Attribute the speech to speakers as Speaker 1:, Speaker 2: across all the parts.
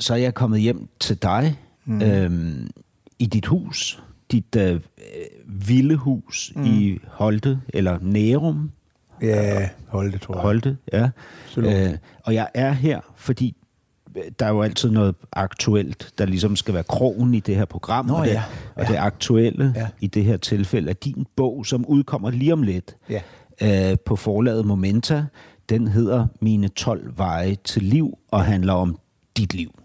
Speaker 1: så er jeg kommet hjem til dig mm. øh, i dit hus. Dit øh, vilde hus mm. i Holte, eller Nærum.
Speaker 2: Ja, Holte, tror jeg.
Speaker 1: Holte, ja. Øh, og jeg er her, fordi der er jo altid noget aktuelt, der ligesom skal være krogen i det her program.
Speaker 2: Nå,
Speaker 1: og det,
Speaker 2: ja.
Speaker 1: og det aktuelle
Speaker 2: Ja.
Speaker 1: i det her tilfælde er din bog, som udkommer lige om lidt
Speaker 2: Ja.
Speaker 1: øh, på forlaget Momenta. Den hedder Mine 12 veje til liv og handler om dit liv.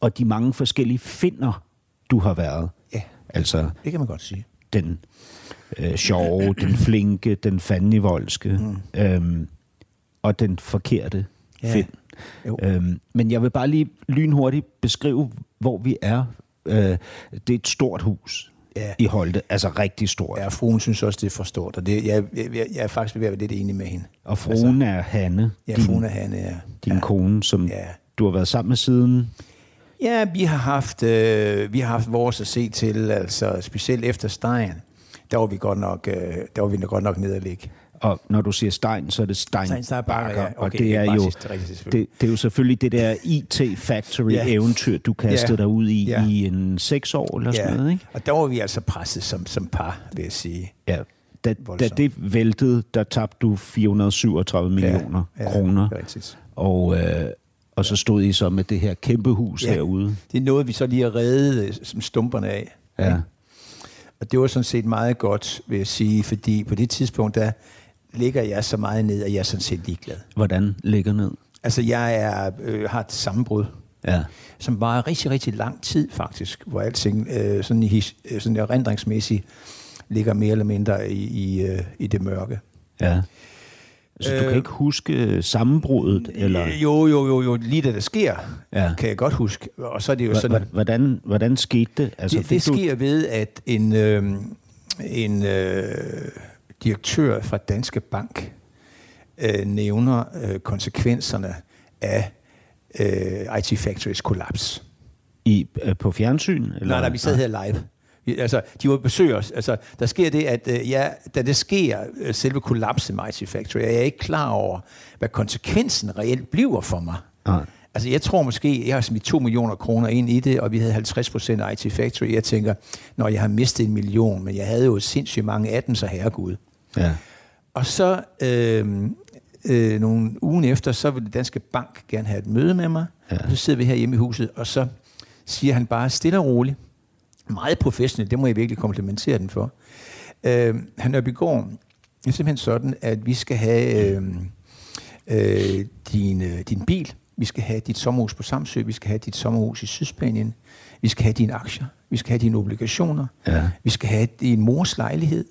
Speaker 1: Og de mange forskellige finder, du har været.
Speaker 2: Ja.
Speaker 1: Altså
Speaker 2: Det kan man godt sige.
Speaker 1: den øh, sjove, den flinke, den fandenivoldske, mm. øhm, og den forkerte
Speaker 2: Ja.
Speaker 1: Finn.
Speaker 2: Jo.
Speaker 1: Øhm, men jeg vil bare lige lynhurtigt beskrive, hvor vi er. Øh, det er et stort hus
Speaker 2: Ja.
Speaker 1: i Holte, altså rigtig stort.
Speaker 2: Ja, fruen synes også, det er for stort, og det, jeg, jeg, jeg er faktisk ved at være lidt enig med hende.
Speaker 1: Og fruen er Hanne,
Speaker 2: Ja,
Speaker 1: din,
Speaker 2: fruen er Hanne, ja.
Speaker 1: din
Speaker 2: ja.
Speaker 1: kone, som
Speaker 2: Ja.
Speaker 1: du har været sammen med siden.
Speaker 2: Ja, vi har haft, øh, vi har haft vores at se til, altså specielt efter Stein, der var vi godt nok, øh, der var vi godt nok nede at ligge.
Speaker 1: Og når du siger Stein, så er det Stein,
Speaker 2: Stein Steinbacher, ja.
Speaker 1: og
Speaker 2: Okay,
Speaker 1: det
Speaker 2: det
Speaker 1: er
Speaker 2: er
Speaker 1: jo
Speaker 2: sidste, rigtigt, selvfølgelig.
Speaker 1: det, det er jo selvfølgelig det der IT Factory
Speaker 2: Ja.
Speaker 1: eventyr, du kastede
Speaker 2: Ja.
Speaker 1: dig ud i
Speaker 2: Ja.
Speaker 1: i en seks år eller sådan noget, ikke?
Speaker 2: og der var vi altså presset som, som par, vil jeg sige.
Speaker 1: Ja. Da, da det væltede, der tabte du 437 millioner
Speaker 2: ja,
Speaker 1: kroner.
Speaker 2: det er rigtigt.
Speaker 1: Og, øh, og så stod I så med det her kæmpe hus
Speaker 2: Ja.
Speaker 1: herude.
Speaker 2: Det er noget, vi så lige har reddet øh, som stumperne af.
Speaker 1: Ja.
Speaker 2: Og det var sådan set meget godt, vil jeg sige, fordi på det tidspunkt, der ligger jeg så meget ned, at jeg er sådan set ligeglad.
Speaker 1: Hvordan ligger ned?
Speaker 2: Altså, jeg er, øh, har et sammenbrud,
Speaker 1: Ja.
Speaker 2: som var rigtig, rigtig lang tid faktisk, hvor alting øh, sådan, i, øh, sådan erindringsmæssigt ligger mere eller mindre i, i, øh, i det mørke.
Speaker 1: ja. Så du
Speaker 2: Øh,
Speaker 1: kan ikke huske sammenbruddet? Eller?
Speaker 2: Jo, jo, jo, jo, lige da det sker,
Speaker 1: Ja.
Speaker 2: kan jeg godt huske. Og så er det jo sådan,
Speaker 1: Hvordan, hvordan skete det? Altså,
Speaker 2: det, det sker ved, at en, øh, en øh, direktør fra Danske Bank øh, nævner øh, konsekvenserne af øh, IT Factories kollaps.
Speaker 1: I, øh, på fjernsyn? Eller?
Speaker 2: Nej, nej, vi sad her live. Altså, de var besøg os. Altså, der sker det, at øh, ja, da det sker, øh, selve kollapset med IT Factory, er jeg ikke klar over, hvad konsekvensen reelt bliver for mig.
Speaker 1: Nej.
Speaker 2: Altså, jeg tror måske, jeg har smidt 2 millioner kroner ind i det, og vi havde 50 procent IT Factory. Jeg tænker, når jeg har mistet en million, men jeg havde jo sindssygt mange af dem, så herregud.
Speaker 1: Ja.
Speaker 2: Og så øh, øh, nogle ugen efter, så vil det Danske Bank gerne have et møde med mig.
Speaker 1: Ja.
Speaker 2: Og så sidder vi her hjemme i huset, og så siger han bare stille og roligt, meget professionelt, det må jeg virkelig komplimentere den for. Øh, han er begård, det er simpelthen sådan, at vi skal have øh, øh, din, øh, din bil, vi skal have dit sommerhus på Samsø, vi skal have dit sommerhus i Sydspanien, vi skal have dine aktier, vi skal have dine obligationer,
Speaker 1: Ja.
Speaker 2: vi skal have din mors lejlighed,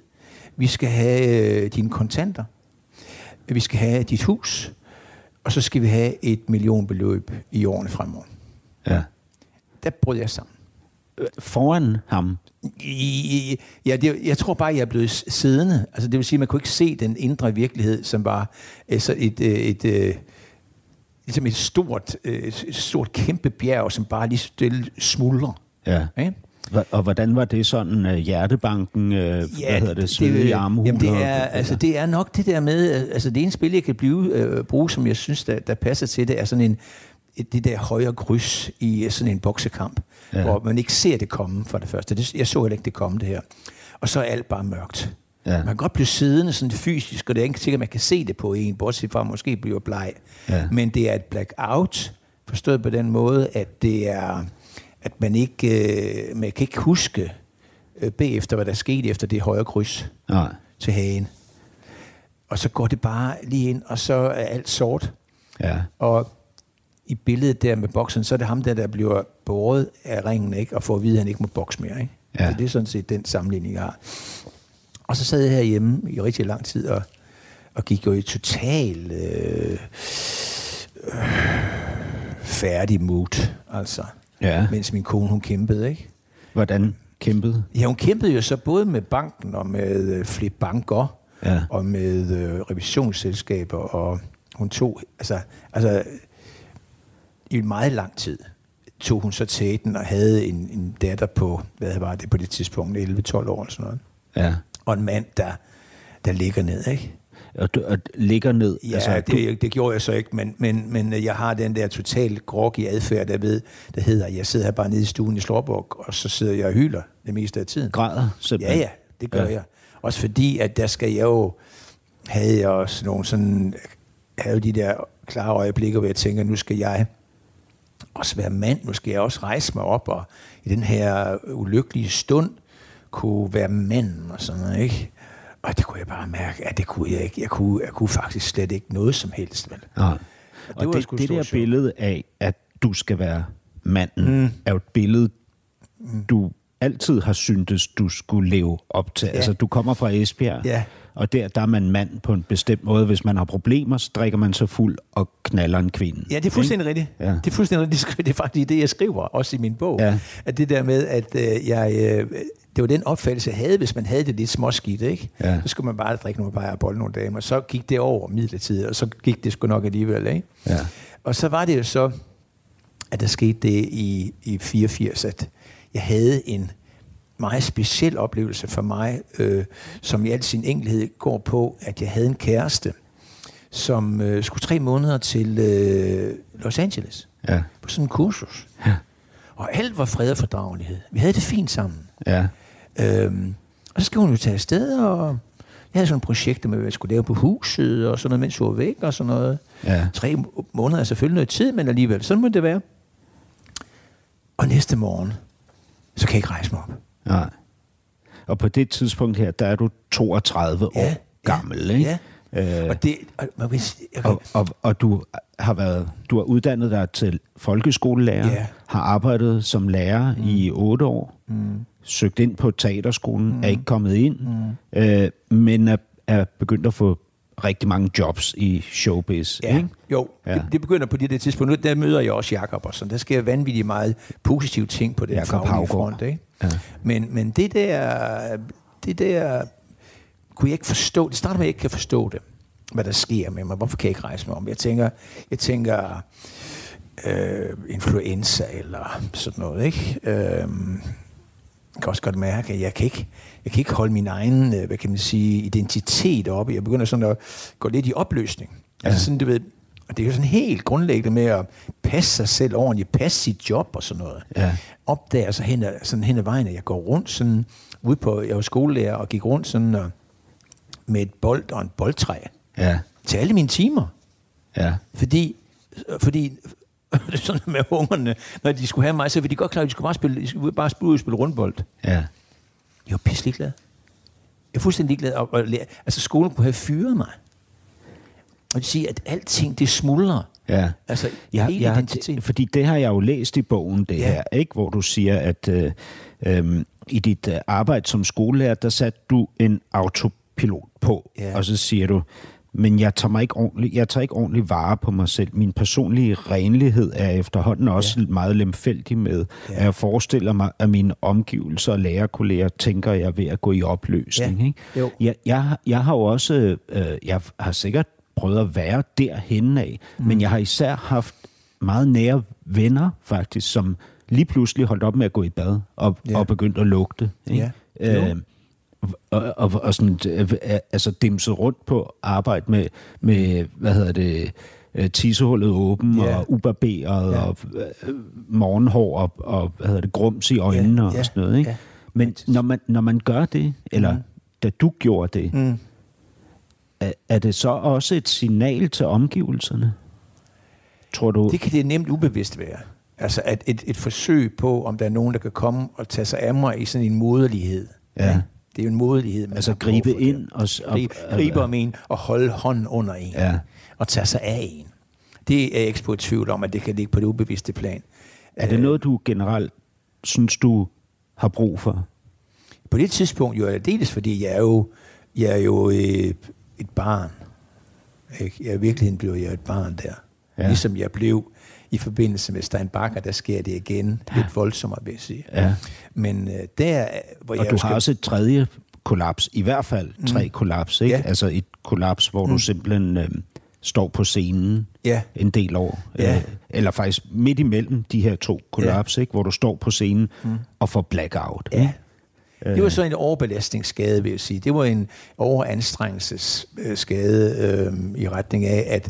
Speaker 2: vi skal have øh, dine kontanter, vi skal have dit hus, og så skal vi have et millionbeløb i årene fremover.
Speaker 1: ja.
Speaker 2: Der brød jeg sammen.
Speaker 1: Foran ham?
Speaker 2: I- Ja, det, jeg tror bare, jeg er blevet siddende. Altså, det vil sige, at man kunne ikke se den indre virkelighed, som var øh, så et, øh, et, et, ligesom et stort, øh, et stort kæmpe bjerg, som bare lige stille smuldrer.
Speaker 1: Ja. Hva- Og hvordan var det sådan hjertebanken, ja, hvad hedder det, svede i armhuler?
Speaker 2: Jamen det er, altså, det er nok det der med, øh, altså det ene spil, jeg kan blive, øh, bruge, som jeg synes, der, der passer til det, er sådan en, det der højre kryds i øh, sådan en boksekamp,
Speaker 1: Ja.
Speaker 2: hvor man ikke ser det komme for det første. Det, jeg så heller ikke det komme, det her. Og så er alt bare mørkt.
Speaker 1: Ja.
Speaker 2: Man kan godt blive siddende sådan fysisk, og det er ikke sikkert, at man kan se det på en, bortset fra, at man måske bliver bleg.
Speaker 1: Ja.
Speaker 2: Men det er et blackout, forstået på den måde, at det er, at man ikke, øh, man kan ikke huske øh, bagefter, hvad der skete efter det højre kryds
Speaker 1: Nej.
Speaker 2: til hagen. Og så går det bare lige ind, og så er alt sort.
Speaker 1: Ja.
Speaker 2: Og i billedet der med boksen, så er det ham der, der bliver båret af ringen, ikke? og får at vide, at han ikke må bokse mere. Ikke?
Speaker 1: Ja.
Speaker 2: Så det er sådan set den sammenligning, jeg har. Og så sad jeg herhjemme i rigtig lang tid, og, og gik jo i total øh, øh, færdig mood, altså.
Speaker 1: Ja.
Speaker 2: Mens min kone, hun kæmpede, ikke?
Speaker 1: Hvordan kæmpede?
Speaker 2: Ja, hun kæmpede jo så både med banken og med øh, Flip Banker,
Speaker 1: Ja.
Speaker 2: og med øh, revisionsselskaber, og hun tog, altså, altså i meget lang tid tog hun så tæten og havde en, en datter på, hvad var det på det tidspunkt, 11-12 år eller sådan noget.
Speaker 1: Ja.
Speaker 2: Og en mand, der, der ligger ned, ikke?
Speaker 1: Og du og ligger ned.
Speaker 2: Ja, altså, det, det gjorde jeg så ikke, men, men, men jeg har den der totalt groggy adfærd, der ved, der hedder, jeg sidder her bare nede i stuen i Slåborg, og så sidder jeg og hyler det meste af tiden.
Speaker 1: græder
Speaker 2: Ja,
Speaker 1: simpelthen.
Speaker 2: ja, det gør
Speaker 1: Ja.
Speaker 2: ja. jeg. Også fordi, at der skal jeg jo, havde jeg også nogle sådan, havde de der klare øjeblikker, hvor jeg tænker, nu skal jeg også være mand, nu skal jeg også rejse mig op, og i den her ulykkelige stund, kunne være mand og sådan noget, ikke? Og det kunne jeg bare mærke, at det kunne jeg ikke. Jeg kunne, jeg kunne faktisk slet ikke noget som helst, vel? Det
Speaker 1: Og
Speaker 2: var
Speaker 1: det,
Speaker 2: sgu
Speaker 1: det
Speaker 2: stor
Speaker 1: der
Speaker 2: chok.
Speaker 1: billede af, at du skal være manden, mm. er jo et billede, du altid har syntes, du skulle leve op til. Ja. Altså, du kommer fra Esbjerg,
Speaker 2: Ja.
Speaker 1: Og der, der er man mand på en bestemt måde. Hvis man har problemer, så drikker man sig fuld og knaller en kvinde.
Speaker 2: Ja, det er fuldstændig rigtigt.
Speaker 1: Ja.
Speaker 2: Det er fuldstændig rigtigt. Det er faktisk det, jeg skriver, også i min bog.
Speaker 1: Ja.
Speaker 2: At det der med, at øh, jeg... Øh, det var den opfattelse, jeg havde, hvis man havde det lidt småskidt, ikke?
Speaker 1: Ja.
Speaker 2: Så skulle man bare drikke nogle bajer og bolle nogle damer. Så gik det over midlertidigt, og så gik det sgu nok alligevel, ikke?
Speaker 1: Ja.
Speaker 2: Og så var det jo så, at der skete det i, i 84, at jeg havde en meget speciel oplevelse for mig, øh, som i al sin enkelhed går på, at jeg havde en kæreste, som øh, skulle tre måneder til øh, Los Angeles
Speaker 1: Ja.
Speaker 2: på sådan en kursus.
Speaker 1: Ja.
Speaker 2: Og alt var fred og fordragelighed. Vi havde det fint sammen.
Speaker 1: Ja.
Speaker 2: Øhm, og så skal hun jo tage afsted, og jeg havde sådan projekter med, hvad jeg skulle lave på huset, og sådan noget, mens hun var væk, og sådan noget.
Speaker 1: Ja.
Speaker 2: Tre må- måneder er selvfølgelig noget tid, men alligevel, sådan må det være. Og næste morgen, så kan jeg ikke rejse mig op.
Speaker 1: Nej. Og på det tidspunkt her, der er du 32
Speaker 2: Ja,
Speaker 1: år gammel, ikke?
Speaker 2: Ja.
Speaker 1: Øh,
Speaker 2: og det, og, man sige- jeg,
Speaker 1: Og, og, og du har været, du har uddannet dig til folkeskolelærer,
Speaker 2: Ja.
Speaker 1: har arbejdet som lærer mm. i otte år, mm. søgt ind på teaterskolen, mm. er ikke kommet ind, mm. øh, men er, er begyndt at få rigtig mange jobs i showbiz.
Speaker 2: Ja,
Speaker 1: Ikke?
Speaker 2: jo.
Speaker 1: Ja.
Speaker 2: Ja. Det, det begynder på det der tidspunkt. Nu, der møder jeg også Jakob og sådan. Der sker vanvittigt meget positive ting på den
Speaker 1: Jakob
Speaker 2: faglige
Speaker 1: Haugaard.
Speaker 2: front. Ikke?
Speaker 1: Ja.
Speaker 2: Men, men det der, det der kunne jeg ikke forstå. Det starter med, at jeg ikke kan forstå det. Hvad der sker med mig. Hvorfor kan jeg ikke rejse mig om? Jeg tænker, jeg tænker øh, influenza eller sådan noget. Ikke? Øh, jeg kan også godt mærke, at jeg kan ikke, jeg kan ikke holde min egen, øh, hvad kan man sige, identitet oppe. Jeg begynder sådan at gå lidt i opløsning. Ja. Altså sådan, du ved, og det er jo sådan helt grundlæggende med at passe sig selv ordentligt, passe sit job og sådan noget.
Speaker 1: Ja.
Speaker 2: Opdager så hen ad, sådan hen ad vejen, at jeg går rundt sådan, ude på, jeg var skolelærer og gik rundt sådan og, med et bold og en boldtræ
Speaker 1: Ja,
Speaker 2: til alle mine timer.
Speaker 1: ja,
Speaker 2: Fordi, fordi sådan med ungerne, når de skulle have mig, så ville de godt klare, at de skulle bare spille, de skulle bare spille, spille rundbold.
Speaker 1: ja,
Speaker 2: Jeg var pisselig glad. Jeg er fuldstændig glad. Og, og, lære- altså, skolen kunne have fyret mig. Og det siger, at alting, det smuldrer.
Speaker 1: ja.
Speaker 2: Altså,
Speaker 1: Jeg,
Speaker 2: hele
Speaker 1: har-
Speaker 2: identitet.
Speaker 1: fordi det har jeg jo læst i bogen, det
Speaker 2: Ja.
Speaker 1: her, ikke? hvor du siger, at øh, øh, i dit øh, arbejde som skolelærer, der satte du en autopilot på,
Speaker 2: Ja.
Speaker 1: og så siger du, men jeg tager, mig ikke ordentligt, jeg tager ikke ordentligt vare på mig selv. Min personlige renlighed er efterhånden også ja. meget lemfældig med, ja. at jeg forestiller mig, at mine omgivelser og lærerkolleger tænker, at jeg er ved at gå i opløsning.
Speaker 2: Ja.
Speaker 1: Ikke?
Speaker 2: Jo.
Speaker 1: Jeg, jeg, har- jeg har jo også, øh, jeg har sikkert prøvet at være derhen af, mm. men jeg har især haft meget nære venner faktisk, som lige pludselig holdt op med at gå i bad og,
Speaker 2: Ja.
Speaker 1: og begyndte at lugte. Ikke?
Speaker 2: Ja.
Speaker 1: Øh, og, og, og sådan, øh, altså dimset rundt på arbejde med, med hvad hedder det, øh, tissehullet åben
Speaker 2: Ja.
Speaker 1: og ubarberet
Speaker 2: Ja.
Speaker 1: og øh, morgenhår og, og hvad hedder det, grums i øjnene
Speaker 2: Ja,
Speaker 1: og sådan noget. Ikke?
Speaker 2: ja.
Speaker 1: Men når man, når man gør det, eller mm. da du gjorde det,
Speaker 2: Mm.
Speaker 1: Er, er det så også et signal til omgivelserne? Tror du?
Speaker 2: Det kan det nemt ubevidst være. Altså at et, et forsøg på, om der er nogen, der kan komme og tage sig af mig i sådan en moderlighed.
Speaker 1: Ja.
Speaker 2: Det er jo en moderlighed. man
Speaker 1: altså gribe ind og, og
Speaker 2: Gribe, gribe om en og holde hånden under en.
Speaker 1: Ja.
Speaker 2: Og tage sig af en. Det er jeg ikke på tvivl om, at det kan ligge på det ubevidste plan.
Speaker 1: er det noget, du generelt synes, du har brug for?
Speaker 2: På det tidspunkt jo er det dels, fordi jeg er jo, jeg er jo et barn. Ikke? Jeg, I virkeligheden blev jeg et barn der.
Speaker 1: Ja.
Speaker 2: Ja. Ligesom jeg blev i forbindelse med Steinbacher, der sker det igen lidt voldsommere, vil jeg sige.
Speaker 1: Ja.
Speaker 2: Men øh, der, hvor
Speaker 1: Og
Speaker 2: jeg
Speaker 1: du
Speaker 2: skal-
Speaker 1: har også et tredje kollaps, i hvert fald tre kollaps, ikke?
Speaker 2: Ja.
Speaker 1: Altså et kollaps, hvor du simpelthen øh, står på scenen
Speaker 2: Ja.
Speaker 1: en del år.
Speaker 2: Ja.
Speaker 1: Øh, eller faktisk midt imellem de her to kollaps, ikke? Hvor du står på scenen og får blackout.
Speaker 2: Ja. Det var så en overbelastningsskade, vil jeg sige. Det var en overanstrengelsesskade øh, i retning af, at,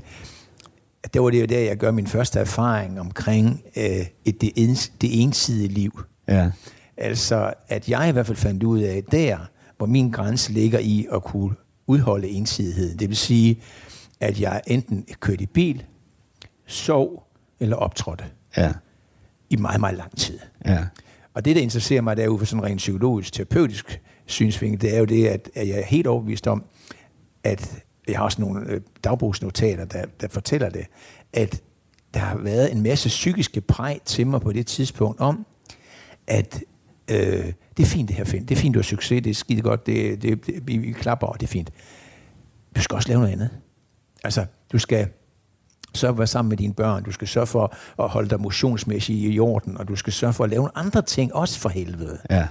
Speaker 2: at det var det jo der, jeg gør min første erfaring omkring øh, et, det, ens, det ensidige liv.
Speaker 1: Ja.
Speaker 2: Altså, at jeg i hvert fald fandt ud af, der, hvor min grænse ligger i at kunne udholde ensidighed. Det vil sige, at jeg enten kørte i bil, sov eller optrådte
Speaker 1: Ja.
Speaker 2: i meget, meget lang tid.
Speaker 1: Ja.
Speaker 2: Og det, der interesserer mig, der jo for sådan en rent psykologisk, terapeutisk synsvinkel, det er jo det, at, at jeg er helt overbevist om, at jeg har også nogle øh, dagbogsnotater, der, der fortæller det, at der har været en masse psykiske præg til mig på det tidspunkt om, at øh, det er fint det her, Finn. Det er fint, du har succes. Det er skide godt. Det, det, det, vi, klapper og Det er fint. Du skal også lave noget andet. Altså, du skal sørge for at være sammen med dine børn. Du skal sørge for at holde dig motionsmæssigt i orden, og du skal sørge for at lave nogle andre ting også for helvede.
Speaker 1: ja.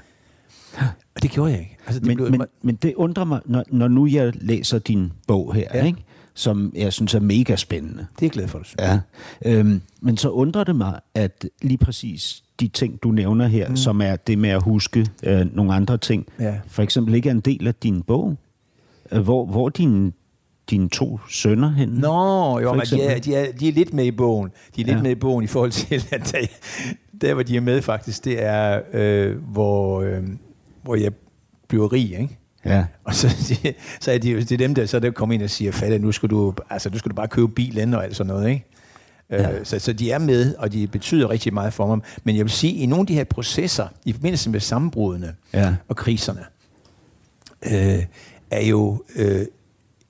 Speaker 2: Og det gjorde jeg ikke. Altså, det
Speaker 1: Men,
Speaker 2: blev,
Speaker 1: men, men det undrer mig, når, når nu jeg læser din bog her,
Speaker 2: Ja.
Speaker 1: ikke? som jeg synes er mega spændende.
Speaker 2: det er jeg glad for, du.
Speaker 1: Ja, øhm, men så undrer det mig, at lige præcis de ting, du nævner her, mm. som er det med at huske øh, nogle andre ting,
Speaker 2: Ja.
Speaker 1: for eksempel ikke er en del af din bog. Øh, hvor hvor er dine, to sønner henne?
Speaker 2: Nå, jo, men de er, de, er, de er lidt med i bogen. De er lidt
Speaker 1: Ja.
Speaker 2: med i bogen i forhold til, at der, der hvor de er med faktisk, det er, øh, hvor, øh, hvor jeg bliver rig, ikke?
Speaker 1: Ja,
Speaker 2: Og så, så er det, det er dem, der så der kommer ind og siger, fatter, nu skal du, altså, nu skal du bare købe bilen og alt sådan noget, ikke?
Speaker 1: Ja.
Speaker 2: Ja. Så, så de er med, og de betyder rigtig meget for mig. Men jeg vil sige, i nogle af de her processer, i forbindelse med sammenbrudene
Speaker 1: Ja.
Speaker 2: og kriserne, øh, er jo øh,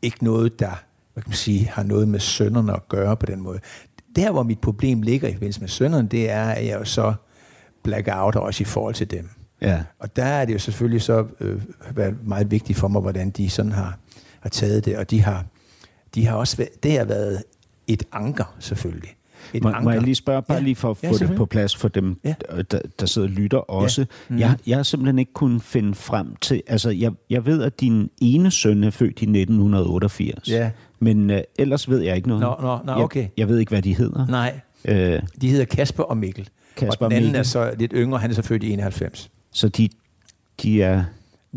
Speaker 2: ikke noget, der hvad kan man sige, har noget med sønderne at gøre på den måde. Der, hvor mit problem ligger i forbindelse med sønderne, det er, at jeg jo så blackout også i forhold til dem.
Speaker 1: ja,
Speaker 2: Og der er det jo selvfølgelig så øh, været meget vigtigt for mig, hvordan de sådan har, har taget det, og de har, de har også været, det har været et anker selvfølgelig. Et
Speaker 1: Må, må jeg lige spørge, bare
Speaker 2: Ja.
Speaker 1: lige for at
Speaker 2: Ja,
Speaker 1: få det på plads for dem,
Speaker 2: Ja.
Speaker 1: ja. der, der sidder og lytter også. Ja.
Speaker 2: Mhm.
Speaker 1: Jeg, jeg har simpelthen ikke kunnet finde frem til... Altså, jeg, jeg ved, at din ene søn er født i 1988.
Speaker 2: Ja.
Speaker 1: Men øh, ellers ved jeg ikke noget.
Speaker 2: Nå, nå, nå, okay.
Speaker 1: Jeg, jeg ved ikke, hvad de hedder.
Speaker 2: Nej,
Speaker 1: Øh,
Speaker 2: de hedder Kasper og Mikkel.
Speaker 1: Kasper
Speaker 2: og den
Speaker 1: og
Speaker 2: anden
Speaker 1: Mikkel.
Speaker 2: er så lidt yngre, han er så født i 91.
Speaker 1: så de, de er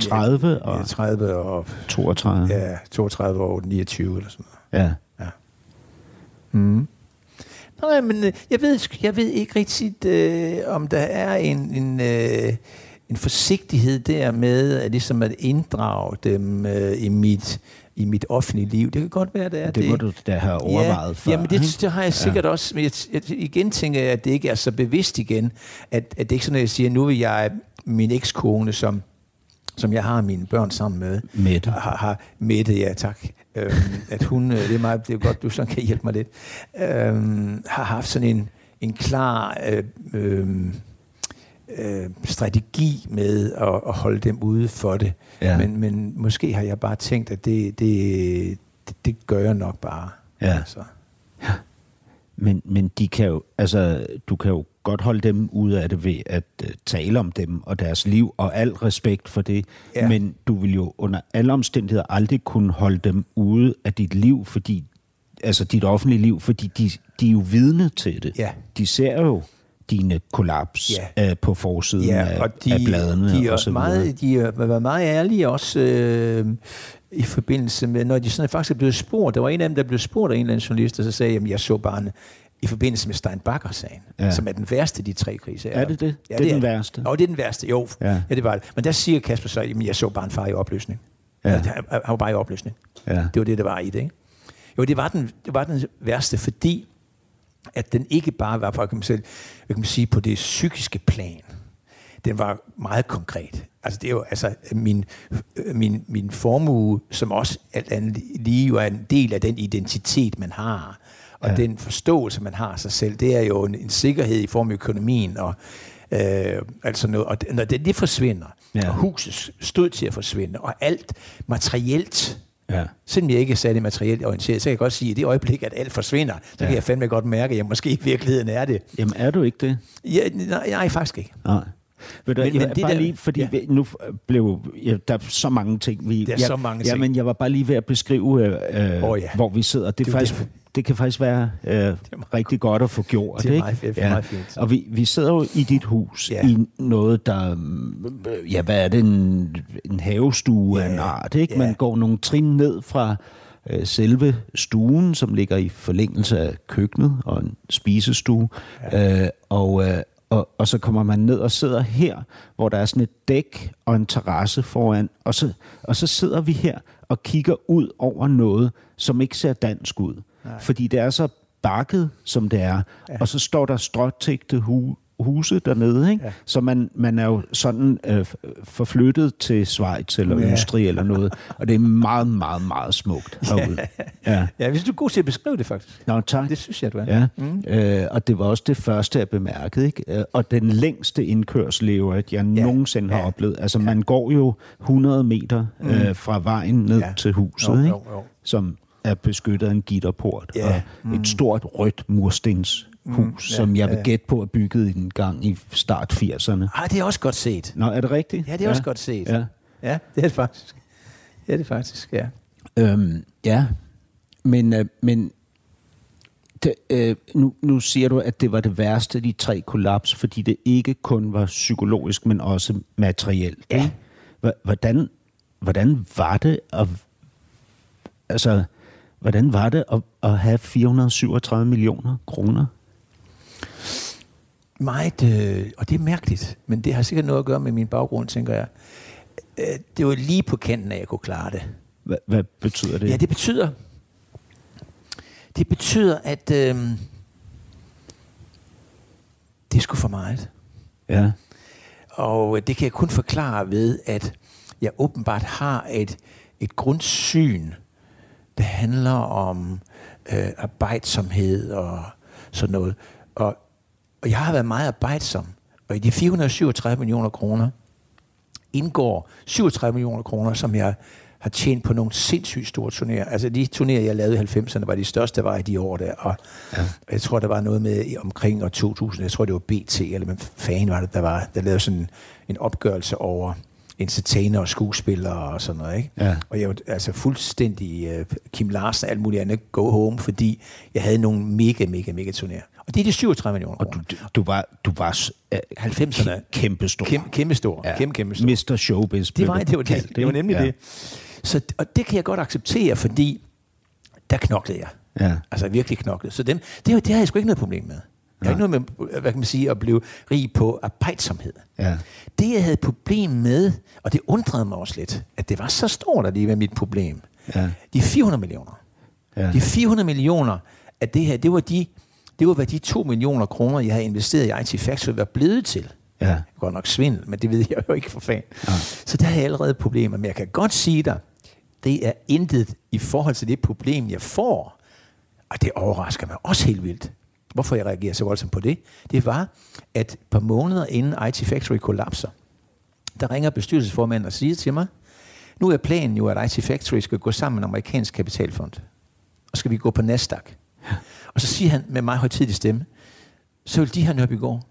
Speaker 1: 30
Speaker 2: Ja,
Speaker 1: og
Speaker 2: 30 og
Speaker 1: 32.
Speaker 2: ja, 32 år, 29 eller sådan noget.
Speaker 1: Ja.
Speaker 2: Mm. Nej, men øh, jeg ved, jeg ved ikke rigtigt, øh, om der er en, en, øh, en forsigtighed der med at, ligesom at inddrage dem øh, i, mit, i mit offentlige liv. Det kan godt være, det er
Speaker 1: Det må du da have overvejet
Speaker 2: ja,
Speaker 1: før.
Speaker 2: Jamen, det, det har jeg sikkert ja. også. Men jeg, jeg, igen tænker jeg, at det ikke er så bevidst igen. At, at det ikke er sådan, at jeg siger, nu vil jeg min ekskone, som, som jeg har mine børn sammen med.
Speaker 1: Mette.
Speaker 2: Har, har, Mette, ja tak. Øhm, at hun, øh, det er, meget, det er godt, du sådan kan hjælpe mig lidt, øhm, har haft sådan en, en klar øh, øh, øh, strategi med at, at holde dem ude for det.
Speaker 1: Ja.
Speaker 2: Men, men måske har jeg bare tænkt, at det, det, det, det gør jeg nok bare.
Speaker 1: Ja.
Speaker 2: Altså.
Speaker 1: Men, men de kan jo, altså, du kan jo godt holde dem ude af det ved at uh, tale om dem og deres liv, og al respekt for det.
Speaker 2: Ja.
Speaker 1: Men du vil jo under alle omstændigheder aldrig kunne holde dem ude af dit liv, fordi, altså dit offentlige liv, fordi de, de er jo vidne til det.
Speaker 2: Ja.
Speaker 1: De ser jo dine kollaps
Speaker 2: Ja.
Speaker 1: uh, på forsiden
Speaker 2: Ja,
Speaker 1: af,
Speaker 2: og de,
Speaker 1: af bladene
Speaker 2: de
Speaker 1: og så
Speaker 2: er meget, de har været meget ærlige også øh, i forbindelse med, når de sådan faktisk er blevet spurgt. Der var en af dem, der blev spurgt af en eller anden journalist, og så sagde, at jeg så bare en, i forbindelse med Steinbacher-sagen,
Speaker 1: Ja.
Speaker 2: ja. som er den værste af de tre kriser.
Speaker 1: Er det det? Det er den værste?
Speaker 2: Jo, det er den værste, jo.
Speaker 1: Ja.
Speaker 2: Ja. ja det var det. Men der siger Kasper så, at jeg så bare en far i opløsning.
Speaker 1: Ja.
Speaker 2: Ja. Han var bare i opløsning.
Speaker 1: Ja.
Speaker 2: Det var det, der var i det, ikke? Jo, det var den, det var den værste, fordi at den ikke bare var, hvad kan man, selv, hvad kan man sige, på det psykiske plan. Den var meget konkret. Altså det er jo altså min, min, min formue, som også alt andet lige jo er en del af den identitet, man har, og
Speaker 1: Ja.
Speaker 2: den forståelse, man har af sig selv, det er jo en, en sikkerhed i form af økonomien, og øh, altså noget, og når det, det forsvinder,
Speaker 1: ja.
Speaker 2: og huset stod til at forsvinde, og alt materielt
Speaker 1: Ja.
Speaker 2: Selvom jeg ikke er særlig materielt orienteret, så kan jeg godt sige, at i det øjeblik, at alt forsvinder, så ja. kan jeg fandme godt mærke, at jeg måske i virkeligheden er det.
Speaker 1: Jamen, er du ikke det?
Speaker 2: Ja, nej, nej, faktisk ikke.
Speaker 1: Nej. Ved du,
Speaker 2: Men-
Speaker 1: men,
Speaker 2: men
Speaker 1: jeg,
Speaker 2: det
Speaker 1: bare
Speaker 2: der-
Speaker 1: lige, fordi
Speaker 2: ja.
Speaker 1: nu blev, ja, der er så mange ting. Vi,
Speaker 2: Der er
Speaker 1: jeg,
Speaker 2: så mange ting.
Speaker 1: men jeg var bare lige ved at beskrive, øh,
Speaker 2: Åh, ja.
Speaker 1: hvor vi sidder. Det,
Speaker 2: Det
Speaker 1: er faktisk, det kan faktisk være øh, rigtig godt at få gjort.
Speaker 2: Det er
Speaker 1: ikke?
Speaker 2: meget det er meget fint.
Speaker 1: Og vi, vi sidder jo i dit hus,
Speaker 2: Ja.
Speaker 1: ja. i noget, der... Ja, hvad er det? En, en havestue af
Speaker 2: Ja,
Speaker 1: en art, ikke?
Speaker 2: ja.
Speaker 1: Man går nogle trin ned fra øh, selve stuen, som ligger i forlængelse af køkkenet og en spisestue. Ja. Øh, og, øh, og, og så kommer man ned og sidder her, hvor der er sådan et dæk og en terrasse foran. Og så, og så sidder vi her og kigger ud over noget, som ikke ser dansk ud. Nej. Fordi det er så bakket, som det er. Ja. Og så står der stråtægte hu, huse dernede, ikke?
Speaker 2: Ja.
Speaker 1: Ja. Så man, man er jo sådan øh, forflyttet til Schweiz eller
Speaker 2: Ja.
Speaker 1: ja. Østrig eller noget. Og det er meget, meget, meget smukt herude. Ja.
Speaker 2: Ja, hvis du er god til at beskrive det, faktisk.
Speaker 1: Nå, tak.
Speaker 2: Det synes jeg, du er.
Speaker 1: Ja, mm. øh, og det var også det første, jeg bemærkede. Ikke? Øh, Og den længste indkørsel, jeg
Speaker 2: Ja.
Speaker 1: ja. nogensinde har
Speaker 2: Ja.
Speaker 1: ja. oplevet. Altså, man går jo 100 meter øh, fra vejen ned
Speaker 2: Ja.
Speaker 1: ja. til huset,
Speaker 2: Jo,
Speaker 1: ikke?
Speaker 2: jo, jo.
Speaker 1: som er beskyttet af en gitterport.
Speaker 2: Ja.
Speaker 1: Og et stort rødt murstenshus, mm.
Speaker 2: ja,
Speaker 1: som jeg vil
Speaker 2: ja.
Speaker 1: gætte på er bygget en gang i start 80'erne.
Speaker 2: Ah, det er også godt set.
Speaker 1: Nå, er det rigtigt?
Speaker 2: Ja, det er også godt set.
Speaker 1: Ja.
Speaker 2: ja det er det faktisk. Ja, det er faktisk, ja.
Speaker 1: Øhm, ja, men, øh, men det, øh, nu, nu siger du, at det var det værste af de tre kollaps, fordi det ikke kun var psykologisk, men også materielt.
Speaker 2: Ja.
Speaker 1: Hvordan, hvordan var det at, altså, hvordan var det at, at have 437 millioner kroner?
Speaker 2: Meget, øh, og det er mærkeligt, men det har sikkert noget at gøre med min baggrund, tænker jeg. Øh, det var lige på kanten af, at jeg kunne klare det.
Speaker 1: Hvad, hvad betyder det?
Speaker 2: Ja, det betyder, det betyder, at øh, det sgu for meget.
Speaker 1: ja.
Speaker 2: Og det kan jeg kun forklare ved, at jeg åbenbart har et, et grundsyn, der handler om øh, arbejdsomhed og sådan noget. Og, og jeg har været meget arbejdsom. Og i de 437 millioner kroner indgår 37 millioner kroner, som jeg har tjent på nogle sindssygt store turnéer. Altså de turnéer, jeg lavede i 90'erne, var de største, var i de år der. Og ja. jeg tror, der var noget med omkring år 2000, jeg tror, det var BT, eller hvad fanden var det, der var, der lavede sådan en opgørelse over entertainer og skuespillere og sådan noget. Ikke?
Speaker 1: Ja.
Speaker 2: Og jeg var altså fuldstændig uh, Kim Larsen og alt muligt andet go home, fordi jeg havde nogle mega, mega, mega turnéer. Og det er de 37 millioner
Speaker 1: Og du, du var, du var øh,
Speaker 2: 90'erne.
Speaker 1: kæmpe stor.
Speaker 2: Kæmpe, kæmpe stor. Ja. Kæmpe, kæmpe stor.
Speaker 1: Mr. Showbiz.
Speaker 2: Det var, det var, det, det var nemlig ja. det. Så, og det kan jeg godt acceptere, fordi der knoklede jeg.
Speaker 1: Ja.
Speaker 2: Altså virkelig knoklede. Så dem, det, det har jeg sgu ikke noget problem med. Jeg har ikke noget med, hvad kan man sige, at blive rig på arbejdsomhed.
Speaker 1: Ja.
Speaker 2: Det, jeg havde problem med, og det undrede mig også lidt, at det var så stort, var mit problem.
Speaker 1: Ja.
Speaker 2: De 400 millioner.
Speaker 1: Ja.
Speaker 2: De 400 millioner af det her, det var, de, det var hvad de 2 millioner kroner, jeg havde investeret i IT Factory, var blevet til.
Speaker 1: Ja.
Speaker 2: Godt nok svindel, men det ved jeg jo ikke for fanden. Ja. Så der har jeg allerede problemer. Men jeg kan godt sige dig, det er intet i forhold til det problem, jeg får. Og det overrasker mig også helt vildt. Hvorfor jeg reagerer så voldsomt på det? Det var, at et par måneder inden IT Factory kollapser, der ringer bestyrelsesformanden og siger til mig, nu er planen jo, at IT Factory skal gå sammen med en amerikansk kapitalfond. Og skal vi gå på Nasdaq. Og så siger han med meget højtidig stemme, så vil de her Nørrebygård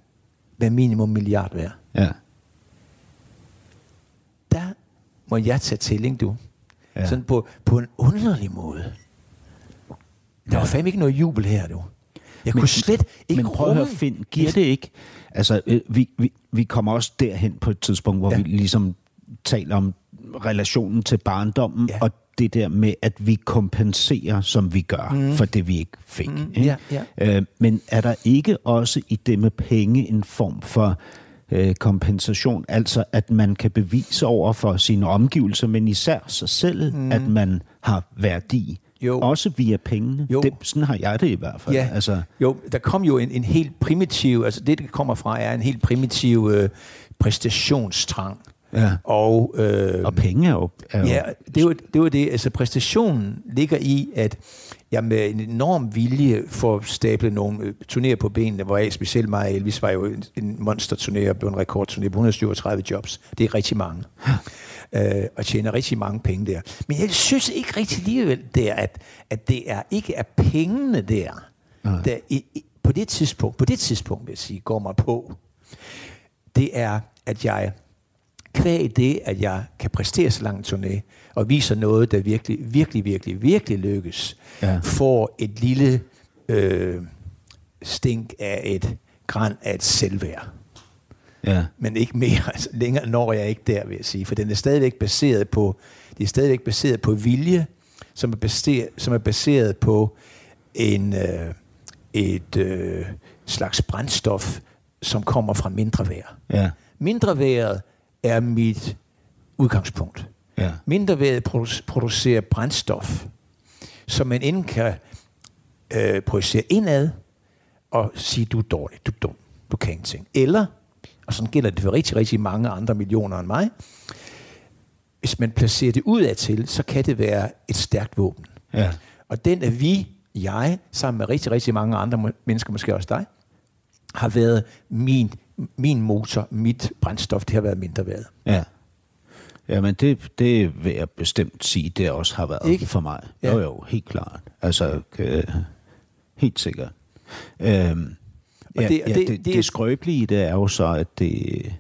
Speaker 2: være minimum milliard værd.
Speaker 1: Ja.
Speaker 2: Der må jeg tage tilling, du. Ja.
Speaker 1: Ja.
Speaker 2: Sådan på, på en underlig måde. Der var fandme ikke noget jubel her, du. Jeg kunne slet ikke
Speaker 1: Men prøv at høre, Finn, giver det ikke... Altså, øh, vi, vi, vi kommer også derhen på et tidspunkt, hvor
Speaker 2: Ja.
Speaker 1: vi ligesom taler om relationen til barndommen,
Speaker 2: Ja.
Speaker 1: og det der med, at vi kompenserer, som vi gør, mm. for det, vi ikke fik. Mm,
Speaker 2: ja, ja.
Speaker 1: Øh, men er der ikke også i det med penge en form for øh, kompensation, altså at man kan bevise over for sine omgivelser, men især sig selv, mm. at man har værdi,
Speaker 2: Jo.
Speaker 1: også via pengene.
Speaker 2: Jo.
Speaker 1: Det, sådan har jeg det i hvert fald.
Speaker 2: Ja,
Speaker 1: Altså,
Speaker 2: jo, der kom jo en, en helt primitiv, altså det, det kommer fra, er en helt primitiv øh, præstationstrang.
Speaker 1: Ja.
Speaker 2: Og, øh,
Speaker 1: Og penge er jo... Er jo
Speaker 2: Ja, det var, det var det. Altså præstationen ligger i, at jeg med en enorm vilje får stablet nogle øh, turnéer på benene, hvor jeg specielt mig og Elvis var jo en, en monster-turné og blev en rekordturné på 137 jobs. Det er rigtig mange. øh, og tjener rigtig mange penge der. Men jeg synes ikke rigtig alligevel der, at, at det er ikke er pengene der, der i, i, på det tidspunkt, på det tidspunkt vil jeg sige, går mig på. Det er, at jeg kvæg det, at jeg kan præstere så lang turné, og viser noget, der virkelig, virkelig, virkelig, virkelig lykkes,
Speaker 1: Ja.
Speaker 2: får et lille øh, stink af et græn af et selvværd.
Speaker 1: Ja.
Speaker 2: Men ikke mere. Altså, længere når jeg ikke der, vil jeg sige. For den er stadigvæk baseret på, det er stadigvæk baseret på vilje, som er baseret, som er baseret på en, øh, et øh, slags brændstof, som kommer fra mindre værd.
Speaker 1: Ja.
Speaker 2: Mindre været er mit udgangspunkt.
Speaker 1: Ja.
Speaker 2: Mindre været produ- producerer brændstof, som man enten kan øh, projicere indad og sige, du er dårlig, du er dum, du kan ingenting. Eller, og sådan gælder det for rigtig, rigtig mange andre millioner end mig, hvis man placerer det udad til, så kan det være et stærkt våben.
Speaker 1: Ja.
Speaker 2: Og den er vi, jeg, sammen med rigtig, rigtig mange andre mennesker, måske også dig, har været min, min motor, mit brændstof, det har været mindre været.
Speaker 1: Ja. Jamen, det, det vil jeg bestemt sige, det også har været
Speaker 2: Ikke?
Speaker 1: For mig.
Speaker 2: Ja.
Speaker 1: Jo, jo, helt klart. Altså, øh, helt sikkert. Øhm,
Speaker 2: Og
Speaker 1: ja,
Speaker 2: det-
Speaker 1: ja,
Speaker 2: det-
Speaker 1: det, det,
Speaker 2: det-
Speaker 1: skrøbelige det er jo så, at det,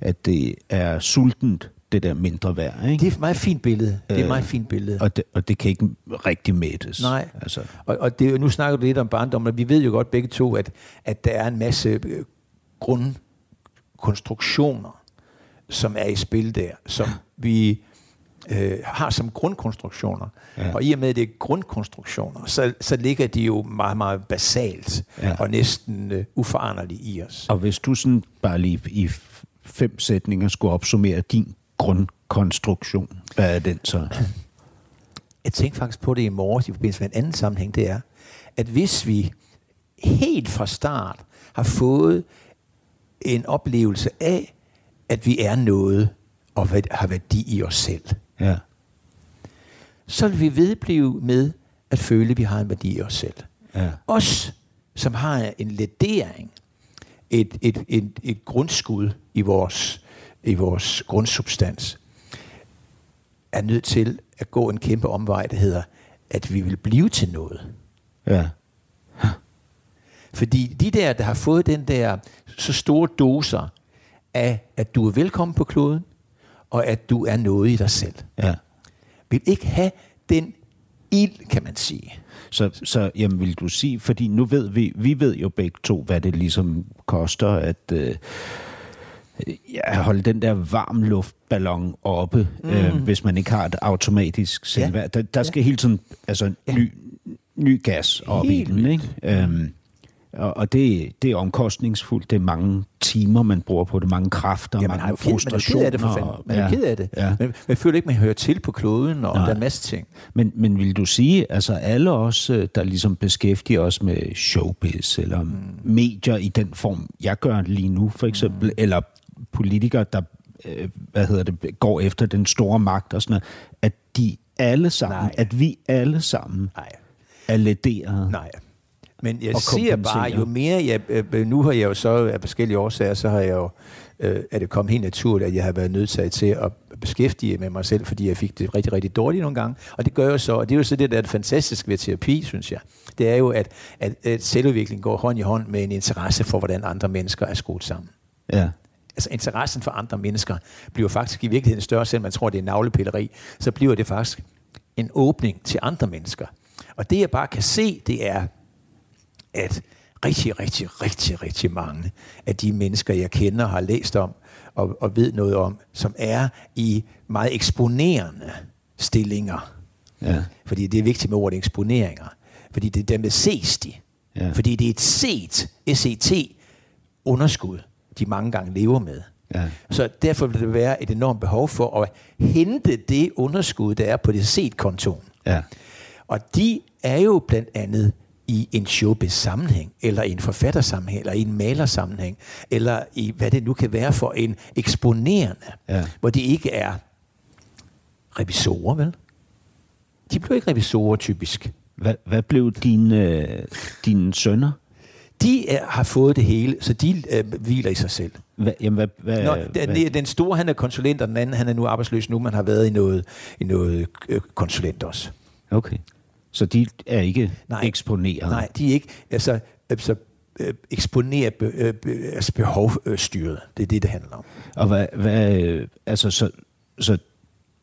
Speaker 1: at det er sultent, det der mindre værd. Ikke?
Speaker 2: Det er et meget fint billede. Det er et
Speaker 1: Øh,
Speaker 2: meget fint billede.
Speaker 1: Og, det, og det kan ikke rigtig mættes.
Speaker 2: Nej.
Speaker 1: Altså,
Speaker 2: Og, og det, nu snakker du lidt om barndom, og vi ved jo godt begge to, at, at der er en masse øh, grundkonstruktioner, som er i spil der, som vi øh, har som grundkonstruktioner. Ja. Og i og med, at det er grundkonstruktioner, så, så ligger de jo meget, meget basalt ja. Og næsten øh, uforanderligt i os.
Speaker 1: og hvis du sådan bare lige i fem sætninger skulle opsummere din grundkonstruktion, hvad er den så?
Speaker 2: jeg tænkte faktisk på det i morges i forbindelse med en anden sammenhæng, det er, at hvis vi helt fra start har fået en oplevelse af, at vi er noget, og har værdi i os selv,
Speaker 1: Ja.
Speaker 2: så vil vi vedblive med at føle, at vi har en værdi i os selv.
Speaker 1: Ja.
Speaker 2: Os, som har en ledering, et, et, et, et grundskud i vores, i vores grundsubstans, er nødt til at gå en kæmpe omvej, der hedder, at vi vil blive til noget.
Speaker 1: Ja.
Speaker 2: Fordi de der, der har fået den der så store doser af, at du er velkommen på kloden, og at du er noget i dig selv,
Speaker 1: Ja.
Speaker 2: vil ikke have den ild, kan man sige.
Speaker 1: Så, så jamen, vil du sige, fordi nu ved vi, vi ved jo begge to, hvad det ligesom koster at øh, ja, holde den der varm luftballon oppe, mm. øh, hvis man ikke har et automatisk selvværd. Der, der skal hele tiden altså, ny, ny gas op
Speaker 2: Helt
Speaker 1: i den, ikke? Øhm, og, og det, det er omkostningsfuldt. Det er mange timer, man bruger på det, mange kræfter,
Speaker 2: Ja, man har ked, man er
Speaker 1: frustrationer.
Speaker 2: ked af det for fanden. Man er
Speaker 1: ja,
Speaker 2: ked af det.
Speaker 1: Ja.
Speaker 2: Men man føler ikke, man hører til på kloden, og
Speaker 1: Nej.
Speaker 2: der er en masse ting.
Speaker 1: Men, men vil du sige, altså alle os, øh, der ligesom beskæftiger os med showbiz eller mm. medier i den form, jeg gør lige nu for eksempel, mm. eller politikere, der øh, hvad hedder det, går efter den store magt og sådan noget, at de alle sammen,
Speaker 2: Nej.
Speaker 1: at vi alle sammen
Speaker 2: Nej.
Speaker 1: er lederet.
Speaker 2: Nej. Men jeg siger bare, jo mere jeg... Øh, nu har jeg jo så af forskellige årsager, så har jeg jo... Øh, er det kommet helt naturligt, at jeg har været nødt til at beskæftige med mig selv, fordi jeg fik det rigtig, rigtig dårligt nogle gange. Og det gør jeg så, og det er jo så det, der er det fantastiske ved terapi, synes jeg. Det er jo, at, at, at selvudvikling går hånd i hånd med en interesse for, hvordan andre mennesker er skruet sammen.
Speaker 1: Ja.
Speaker 2: altså interessen for andre mennesker bliver faktisk i virkeligheden større, selvom man tror, det er navlepilleri, så bliver det faktisk en åbning til andre mennesker. Og det jeg bare kan se, det er, at rigtig, rigtig, rigtig, rigtig mange af de mennesker, jeg kender og har læst om og, og ved noget om, som er i meget eksponerende stillinger.
Speaker 1: Ja.
Speaker 2: Fordi det er vigtigt med ordet eksponeringer. Fordi det er dem, der ses de.
Speaker 1: Ja.
Speaker 2: Fordi det er et set, SET, underskud, de mange gange lever med.
Speaker 1: Ja.
Speaker 2: Så derfor vil det være et enormt behov for at hente det underskud, der er på det set-kontoen.
Speaker 1: Ja.
Speaker 2: Og de er jo blandt andet i en showbiz-sammenhæng, eller i en forfattersammenhæng, eller i en malersammenhæng, eller i hvad det nu kan være for en eksponerende,
Speaker 1: Ja.
Speaker 2: hvor de ikke er revisorer, vel? De blev ikke revisorer typisk.
Speaker 1: Hvad, hvad blev dine, øh, dine sønner?
Speaker 2: De er, har fået det hele, så de øh, hviler i sig selv.
Speaker 1: Hvad, jamen, hvad, hvad,
Speaker 2: Nå,
Speaker 1: hvad,
Speaker 2: den, den store, han er konsulent, og den anden, han er nu arbejdsløs nu, man har været i noget, i noget øh, konsulent også.
Speaker 1: Okay. Så de er ikke
Speaker 2: Nej.
Speaker 1: eksponeret?
Speaker 2: Nej, de er ikke altså, altså øh, eksponere be, øh, altså behovstyret. Det er det, det handler om.
Speaker 1: Og hvad, hvad øh, altså, så, så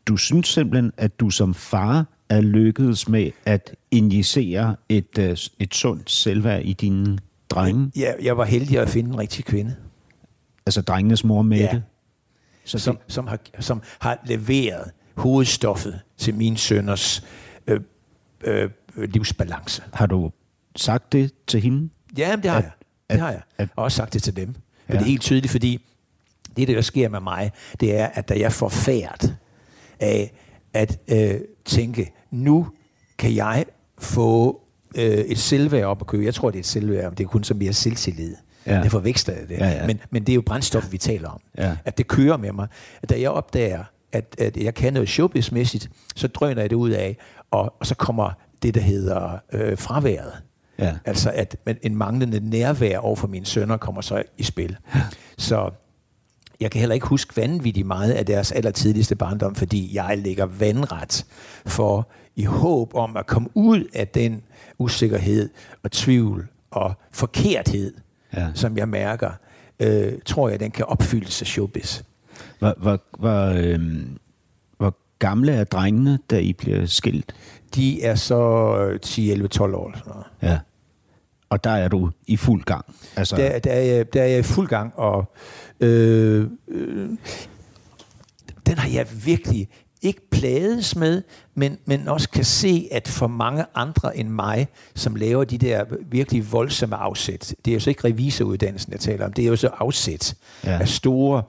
Speaker 1: du synes simpelthen, at du som far er lykkedes med at injicere et, øh, et sundt selvværd i dine drenge?
Speaker 2: Ja, jeg var heldig at finde en rigtig kvinde,
Speaker 1: Altså drengenes mor Mette?
Speaker 2: Ja.
Speaker 1: Så
Speaker 2: som, som, har, som har leveret hovedstoffet til mine sønners øh, øh, livsbalance.
Speaker 1: Har du sagt det til hende?
Speaker 2: Ja, det har
Speaker 1: At-
Speaker 2: jeg. Det har jeg.
Speaker 1: at-
Speaker 2: Og også sagt det til dem. Men
Speaker 1: Ja.
Speaker 2: det er helt tydeligt, fordi det, der sker med mig, det er, at da jeg får færd af at øh, tænke, nu kan jeg få øh, et selvværd op at købe. Jeg tror, det er et selvværd, men det er kun så mere selvtillid.
Speaker 1: Ja.
Speaker 2: Det forveksler jeg det.
Speaker 1: Ja, ja.
Speaker 2: Men, men det er jo brændstof, vi taler om.
Speaker 1: Ja.
Speaker 2: At det kører med mig. At da jeg opdager, at, at jeg kan noget showbizmæssigt, så drøner jeg det ud af, og, og så kommer det, der hedder øh, fraværet.
Speaker 1: Ja.
Speaker 2: Altså at men en manglende nærvær over for mine sønner kommer så i spil. Så jeg kan heller ikke huske vanvittigt meget af deres allertidligste barndom, fordi jeg ligger vandret for i håb om at komme ud af den usikkerhed og tvivl og forkerthed,
Speaker 1: Ja.
Speaker 2: som jeg mærker, øh, tror jeg, den kan opfyldes af showbiz.
Speaker 1: Hvor, hvor, øhm, hvor gamle er drengene, da I bliver skilt?
Speaker 2: De er så øh, 10, 11, 12 år. eller Sådan noget.
Speaker 1: Ja. Og der er du i fuld gang. Altså,
Speaker 2: Der, der, er jeg, der er jeg i fuld gang, og øh, øh, den har jeg virkelig ikke plades med, men, men også kan se, at for mange andre end mig, som laver de der virkelig voldsomme afsæt, det er jo så ikke revisoruddannelsen, jeg taler om, det er jo så afsæt
Speaker 1: ja.
Speaker 2: af store øh,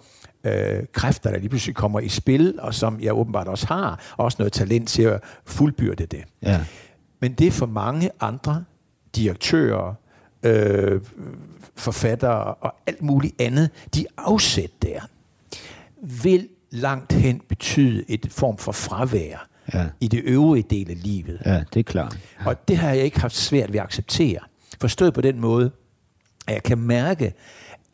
Speaker 2: kræfter, der lige pludselig kommer i spil, og som jeg åbenbart også har, og også noget talent til at fuldbyrde det.
Speaker 1: ja.
Speaker 2: Men det er for mange andre direktører, øh, forfattere og alt muligt andet, de afsæt der, vil langt hen betyde et form for fravær
Speaker 1: Ja.
Speaker 2: i det øvrige del af livet.
Speaker 1: ja, det er klart.
Speaker 2: Og det har jeg ikke haft svært ved at acceptere. Forstået på den måde, at jeg kan mærke,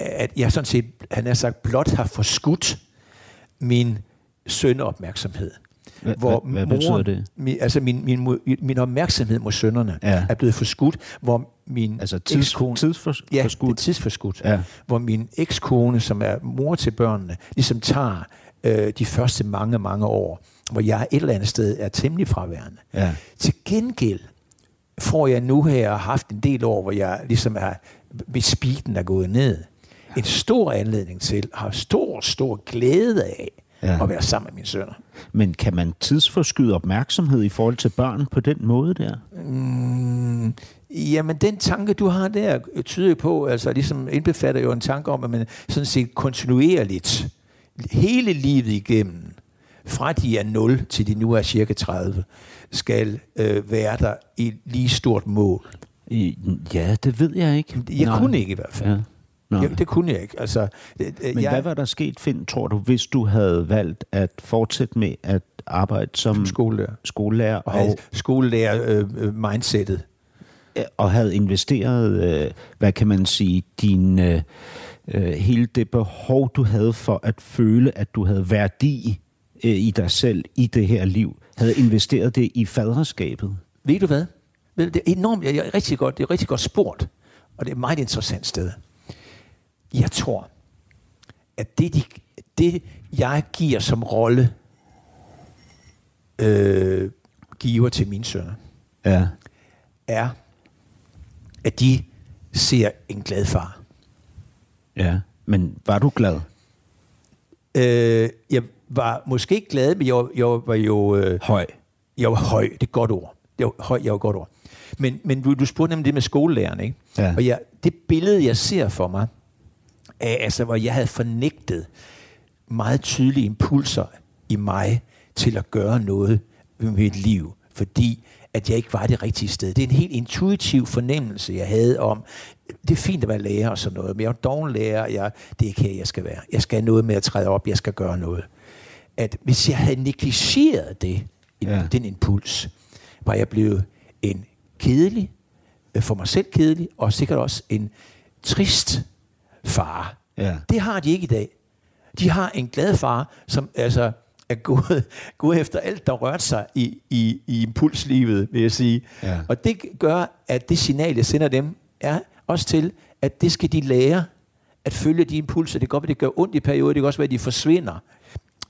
Speaker 2: at jeg sådan set, han har sagt, blot har forskudt min sønneopmærksomhed.
Speaker 1: Hva- hva- hvad betyder det?
Speaker 2: Min, altså min, min, min opmærksomhed mod sønnerne
Speaker 1: Ja.
Speaker 2: er blevet forskudt, hvor min
Speaker 1: Altså tids,
Speaker 2: ekskone-
Speaker 1: tidsforskudt?
Speaker 2: Ja, er tidsforskudt.
Speaker 1: Ja.
Speaker 2: Hvor min ekskone, som er mor til børnene, ligesom tager øh, de første mange, mange år, hvor jeg et eller andet sted er temmelig fraværende.
Speaker 1: Ja.
Speaker 2: Til gengæld får jeg nu her haft en del år, hvor jeg ligesom er, speeden er gået ned, en stor anledning til, har stor, stor glæde af
Speaker 1: Ja.
Speaker 2: at være sammen med mine sønner.
Speaker 1: Men kan man tidsforskyde opmærksomhed i forhold til børn på den måde der?
Speaker 2: Mm, jamen, den tanke, du har der, tyder på, altså ligesom indbefatter jo en tanke om, at man sådan set kontinuerligt, hele livet igennem, fra de er 0 til de nu er cirka 30, skal øh, være der i lige stort mål.
Speaker 1: I, ja, det ved jeg ikke.
Speaker 2: Jeg
Speaker 1: Nej.
Speaker 2: kunne ikke i hvert fald.
Speaker 1: Ja. Nå.
Speaker 2: Ja, det kunne jeg ikke. Altså, det- det-
Speaker 1: Men
Speaker 2: jeg,
Speaker 1: hvad var der sket, Finn, tror du, hvis du havde valgt at fortsætte med at arbejde som
Speaker 2: skolelærer.
Speaker 1: skolelærer
Speaker 2: Og havde skolelærer øh, øh, mindsetet.
Speaker 1: og havde investeret, øh, hvad kan man sige, din, øh, øh, hele det behov, du havde for at føle, at du havde værdi øh, i dig selv, i det her liv, havde investeret det i faderskabet?
Speaker 2: Ved du hvad? Det er enormt, jeg er rigtig godt, det er rigtig godt spurgt, og det er et meget interessant sted. Jeg tror, at det, de, det jeg giver som rolle, øh, giver til mine sønner,
Speaker 1: Ja.
Speaker 2: er, at de ser en glad far.
Speaker 1: Ja. Men var du glad?
Speaker 2: Øh, jeg var måske ikke glad, men jeg, var- jeg var jo... Øh,
Speaker 1: Høj.
Speaker 2: Jeg var høj, det er et godt ord. Jeg var høj, jeg var godt ord. Men, men du, du spurgte nemlig det med skolelæreren, ikke?
Speaker 1: Ja.
Speaker 2: Og jeg, det billede, jeg ser for mig, altså, hvor jeg havde fornægtet meget tydelige impulser i mig til at gøre noget med mit liv, fordi at jeg ikke var det rigtige sted. Det er en helt intuitiv fornemmelse, jeg havde om, det er fint at være lærer og sådan noget, men jeg er dog lærer, jeg, det er ikke her, jeg skal være. Jeg skal have noget med at træde op, jeg skal gøre noget. At hvis jeg havde negligeret det, ja. den impuls, var jeg blevet en kedelig, øh, for mig selv kedelig, og sikkert også en trist far. Ja. Det har de ikke i dag. De har en glad far, som altså er gået, gået efter alt, der rørte sig i, i, i impulslivet, vil jeg sige. Ja. Og det gør, at det signal, jeg sender dem, er også til, at det skal de lære at følge de impulser. Det kan godt være, det gør ondt i perioder, det kan også være, at de forsvinder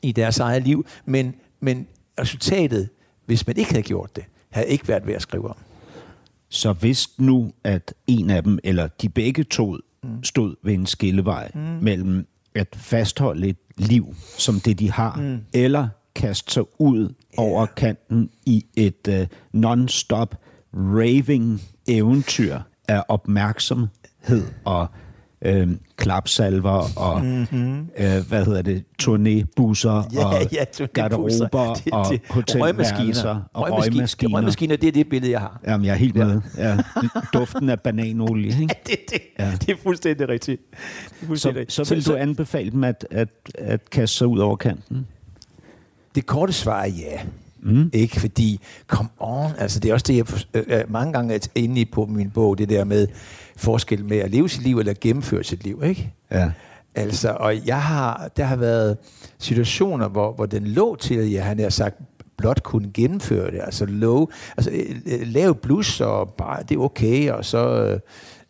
Speaker 2: i deres eget liv, men, men resultatet, hvis man ikke havde gjort det, havde ikke været værd at skrive om.
Speaker 1: Så hvis nu, at en af dem, eller de begge to, mm. stod ved en skillevej mm. mellem at fastholde et liv som det, de har, mm. eller kaste sig ud yeah. over kanten i et uh, non-stop raving eventyr af opmærksomhed og øh, klapsalver og mm-hmm. øh, hvad hedder det, turnébusser ja, og ja, garderober det, det, og hotelværelser og røgmaskiner.
Speaker 2: Røgmaskiner, det er det billede, jeg har.
Speaker 1: Jamen, jeg er helt med. Ja. Duften af bananolie. Ikke? Ja,
Speaker 2: det, det, ja. det er fuldstændig rigtigt.
Speaker 1: Det er fuldstændig så, så vil du anbefale dem at, at, at kaste sig ud over kanten?
Speaker 2: Det korte svar er ja. Mm. Ikke? Fordi, come on, altså det er også det, jeg øh, øh mange gange er inde i på min bog, det der med forskel med at leve sit liv eller gennemføre sit liv. Ikke? Ja. Altså, og jeg har, der har været situationer, hvor, hvor den lå til, at jeg har sagt, blot kunne gennemføre det. Altså, low, altså øh, øh, lave blus, og bare, det er okay, og så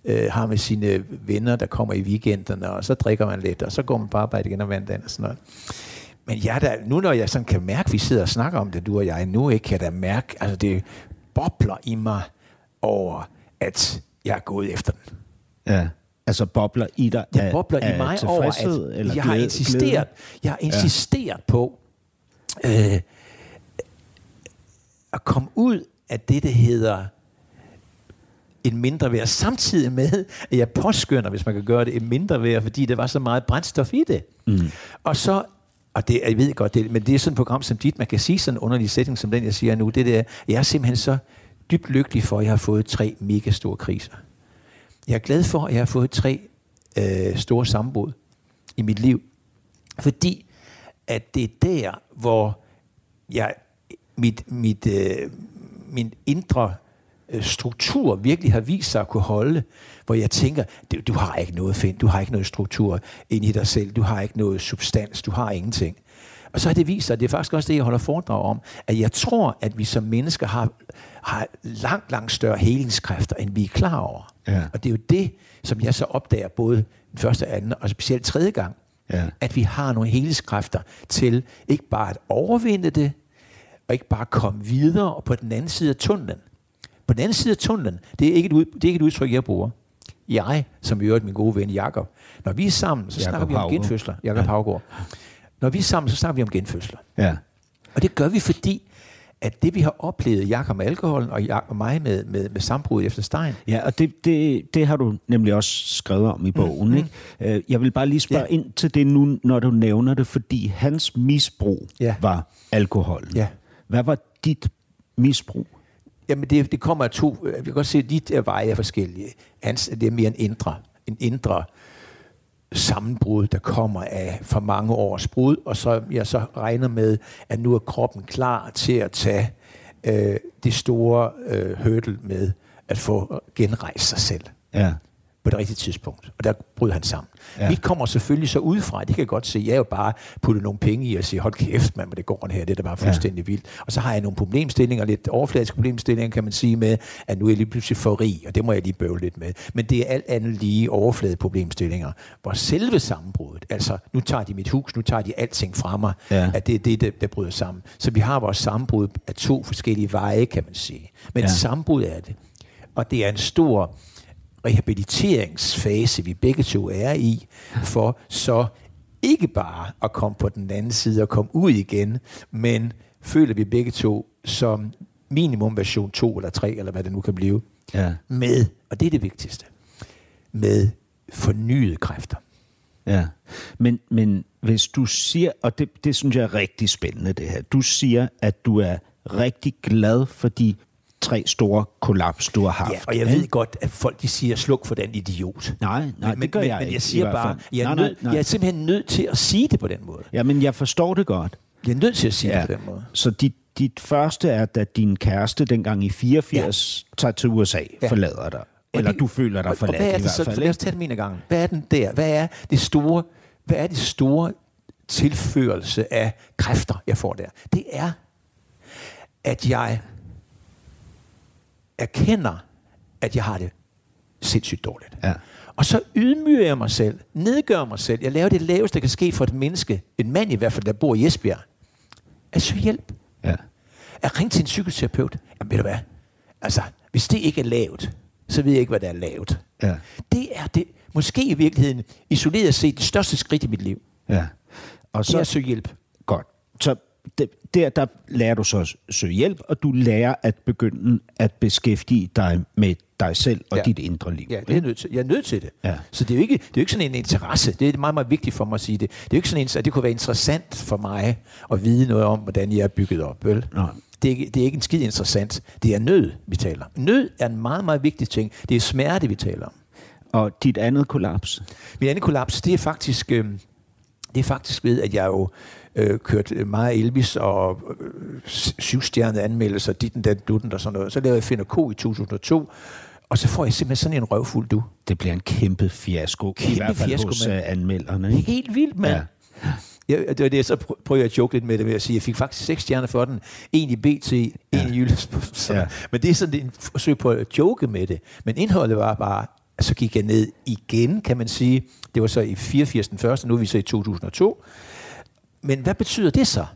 Speaker 2: øh, har man sine venner, der kommer i weekenderne, og så drikker man lidt, og så går man på arbejde igen og mandagen og sådan noget. Men jeg da, nu når jeg sådan kan mærke, at vi sidder og snakker om det, du og jeg, nu ikke kan da mærke, altså det bobler i mig over, at jeg er gået efter den.
Speaker 1: Ja. Altså bobler i dig
Speaker 2: Det bobler af, i mig over, at eller jeg har insisteret, jeg har insisteret ja. på øh, at komme ud af det, der hedder en mindre værd, samtidig med, at jeg påskynder, hvis man kan gøre det, en mindre værd, fordi der var så meget brændstof i det. Mm. Og så og det, jeg ved godt, det, men det er sådan et program som dit, man kan sige sådan en underlig sætning som den, jeg siger nu, det der, jeg er simpelthen så dybt lykkelig for, at jeg har fået tre mega store kriser. Jeg er glad for, at jeg har fået tre øh, store sammenbrud i mit liv. Fordi at det er der, hvor jeg, mit, mit, øh, min indre struktur virkelig har vist sig at kunne holde, hvor jeg tænker, du, du har ikke noget find, du har ikke noget struktur ind i dig selv, du har ikke noget substans, du har ingenting. Og så har det vist sig, det er faktisk også det, jeg holder foredrag om, at jeg tror, at vi som mennesker har, har langt, langt større helingskræfter, end vi er klar over. Ja. Og det er jo det, som jeg så opdager både den første, anden og specielt tredje gang, ja. at vi har nogle helingskræfter til ikke bare at overvinde det, og ikke bare komme videre og på den anden side af tunnelen. På den anden side af tunnelen, det er ikke et, det er ikke et udtryk, jeg bruger. Jeg, som i øvrigt min gode ven Jakob, når vi er sammen, så Jacob snakker vi om genfødsler. Jakob ja. Havgård. Når vi er sammen, så snakker vi om genfødsler. Ja. Og det gør vi, fordi at det vi har oplevet, Jakob med alkoholen og, Jeg og mig med, med, med sambrud efter Stein.
Speaker 1: Ja, og det, det, det har du nemlig også skrevet om i bogen. Mm, ikke? Øh, jeg vil bare lige spørge ja. ind til det nu, når du nævner det, fordi hans misbrug ja. var alkohol. Ja. Hvad var dit misbrug?
Speaker 2: Jamen det, det kommer af to, øh, vi kan godt se, at dit veje er forskellige. Hans, det er mere en indre, en indre sammenbrud, der kommer af for mange års brud, og så jeg så regner med, at nu er kroppen klar til at tage øh, det store øh, hurdle med at få genrejst sig selv. Ja på det rigtige tidspunkt. Og der bryder han sammen. Ja. Mit kommer selvfølgelig så udefra, det kan jeg godt se. Jeg er jo bare puttet nogle penge i og sige, hold kæft, man, det går her, det er da bare fuldstændig ja. vildt. Og så har jeg nogle problemstillinger, lidt overfladiske problemstillinger, kan man sige, med, at nu er jeg lige pludselig for rig, og det må jeg lige bøve lidt med. Men det er alt andet lige overflade problemstillinger, hvor selve sammenbruddet, altså nu tager de mit hus, nu tager de alting fra mig, ja. at det er det, der, der bryder sammen. Så vi har vores sammenbrud af to forskellige veje, kan man sige. Men ja. sammenbrud er det. Og det er en stor rehabiliteringsfase, vi begge to er i, for så ikke bare at komme på den anden side og komme ud igen, men føler vi begge to som minimum version 2 eller 3, eller hvad det nu kan blive, ja. med, og det er det vigtigste, med fornyede kræfter.
Speaker 1: Ja, men, men hvis du siger, og det, det synes jeg er rigtig spændende det her, du siger, at du er rigtig glad for de tre store kollaps, du har haft.
Speaker 2: Ja, og jeg ved godt, at folk de siger, sluk for den idiot.
Speaker 1: Nej, nej,
Speaker 2: men,
Speaker 1: det gør
Speaker 2: men,
Speaker 1: jeg
Speaker 2: men
Speaker 1: ikke,
Speaker 2: jeg
Speaker 1: i
Speaker 2: siger
Speaker 1: hvert
Speaker 2: bare, jeg er,
Speaker 1: Nej, nej,
Speaker 2: nød,
Speaker 1: nej.
Speaker 2: jeg er simpelthen nødt til at sige det på den måde.
Speaker 1: Ja, men jeg forstår det godt.
Speaker 2: Jeg er nødt til at sige ja. det på den måde.
Speaker 1: Så dit, dit første er, at din kæreste dengang i 84 ja. tager til USA, ja. Forlader dig. Eller
Speaker 2: det-
Speaker 1: du føler dig
Speaker 2: og, og
Speaker 1: forladt
Speaker 2: hvad er
Speaker 1: i
Speaker 2: det
Speaker 1: hvert
Speaker 2: så?
Speaker 1: fald.
Speaker 2: Lad os tage det min gang. Hvad er den der? Hvad er det store, hvad er det store tilførelse af kræfter, jeg får der? Det er, at jeg erkender, at jeg har det sindssygt dårligt.
Speaker 1: Ja.
Speaker 2: Og så ydmyger jeg mig selv, nedgør mig selv. Jeg laver det laveste, der kan ske for et menneske, en mand i hvert fald, der bor i Esbjerg. At søge hjælp.
Speaker 1: Ja.
Speaker 2: At ringe til en psykoterapeut. Jamen ved du hvad? Altså, hvis det ikke er lavt, så ved jeg ikke, hvad der er lavt.
Speaker 1: Ja.
Speaker 2: Det er det, måske i virkeligheden, isoleret set, det største skridt i mit liv.
Speaker 1: ja. Og
Speaker 2: Det er at
Speaker 1: så,
Speaker 2: søge hjælp.
Speaker 1: godt. Så der, der lærer du så at søge hjælp, og du lærer at begynde at beskæftige dig med dig selv og
Speaker 2: Ja.
Speaker 1: dit indre liv.
Speaker 2: Ja, det er nødt til. Jeg er nødt til det.
Speaker 1: Ja.
Speaker 2: Så det er, jo ikke, det er jo ikke sådan en interesse. Det er meget, meget vigtigt for mig at sige det. Det er jo ikke sådan en, at det kunne være interessant for mig at vide noget om, hvordan jeg er bygget op. Vel?
Speaker 1: Nej.
Speaker 2: Det, er ikke, det er ikke en skid interessant. Det er nød, vi taler om. Nød er en meget, meget vigtig ting. Det er smerte, vi taler om.
Speaker 1: Og dit andet kollaps?
Speaker 2: Mit andet kollaps, det er faktisk, øh, det er faktisk ved, at jeg jo øh, kørt meget Elvis og øh, syvstjernede anmeldelser, ditten, den, dutten og sådan noget. Så lavede jeg Finder K i 2002, og så får jeg simpelthen sådan en røvfuld du.
Speaker 1: Det bliver en kæmpe fiasko,
Speaker 2: Kæmpe
Speaker 1: i hvert fald
Speaker 2: fiasko,
Speaker 1: hos
Speaker 2: mand.
Speaker 1: øh, anmelderne. Ikke?
Speaker 2: Helt vildt, mand.
Speaker 1: Ja.
Speaker 2: Ja. Det var det, så prø- prøver jeg at joke lidt med det ved at sige, at jeg fik faktisk seks stjerner for den. En i BT, en ja. i Jyllands.
Speaker 1: Ja.
Speaker 2: Ja. Men det er sådan en forsøg på at joke med det. Men indholdet var bare, at så gik jeg ned igen, kan man sige. Det var så i 84 den første, nu er vi så i 2002. Men hvad betyder det så?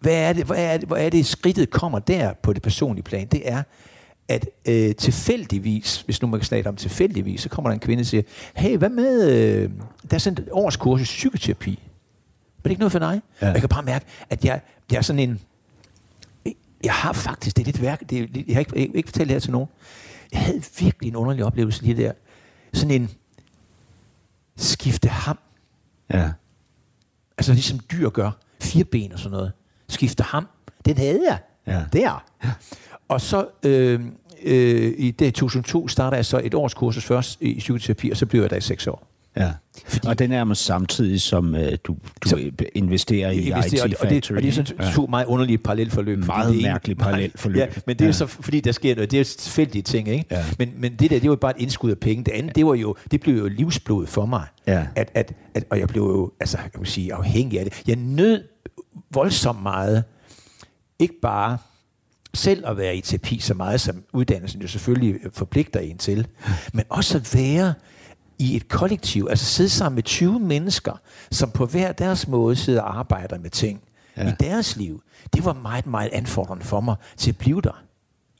Speaker 2: Hvad er det, hvad er det, hvor er det skridtet kommer der på det personlige plan? Det er, at øh, tilfældigvis, hvis nu man kan snakke om tilfældigvis, så kommer der en kvinde og siger, hey, hvad med, øh, der er sådan et årskurs i psykoterapi. Er det ikke noget for dig?
Speaker 1: Ja.
Speaker 2: Jeg kan bare mærke, at jeg, jeg er sådan en, jeg har faktisk, det er lidt værk, det er, jeg har ikke, jeg, ikke fortalt det her til nogen. Jeg havde virkelig en underlig oplevelse lige der. Sådan en skifte ham.
Speaker 1: Ja.
Speaker 2: Altså ligesom dyr gør. Fire ben og sådan noget. Skifte ham. Den havde jeg.
Speaker 1: Ja.
Speaker 2: Der. Og så øh, øh, i det 2002 starter jeg så et års kursus først i psykoterapi, og så bliver jeg der i seks år.
Speaker 1: Ja. Og den er samtidig, som øh, du, du
Speaker 2: Så-
Speaker 1: investerer i IT
Speaker 2: investerer, og, det, og, det, og det er sådan
Speaker 1: ja.
Speaker 2: to meget underlige parallelforløb. fordi
Speaker 1: Meget
Speaker 2: det
Speaker 1: mærkeligt parallelforløb.
Speaker 2: Ja, men det er
Speaker 1: ja.
Speaker 2: så fordi, der sker noget. Det er jo tilfældige ting, ikke?
Speaker 1: Ja.
Speaker 2: Men, men det der, det var bare et indskud af penge. Det andet, det, var jo, det blev jo livsblod for mig.
Speaker 1: Ja.
Speaker 2: At, at, at, og jeg blev jo, altså, jeg må sige, afhængig af det. Jeg nød voldsomt meget, ikke bare selv at være i terapi så meget, som uddannelsen jo selvfølgelig forpligter en til, men også at være i et kollektiv, altså sidde sammen med 20 mennesker, som på hver deres måde sidder og arbejder med ting
Speaker 1: Ja.
Speaker 2: i deres liv. Det var meget, meget anfordrende for mig til at blive der.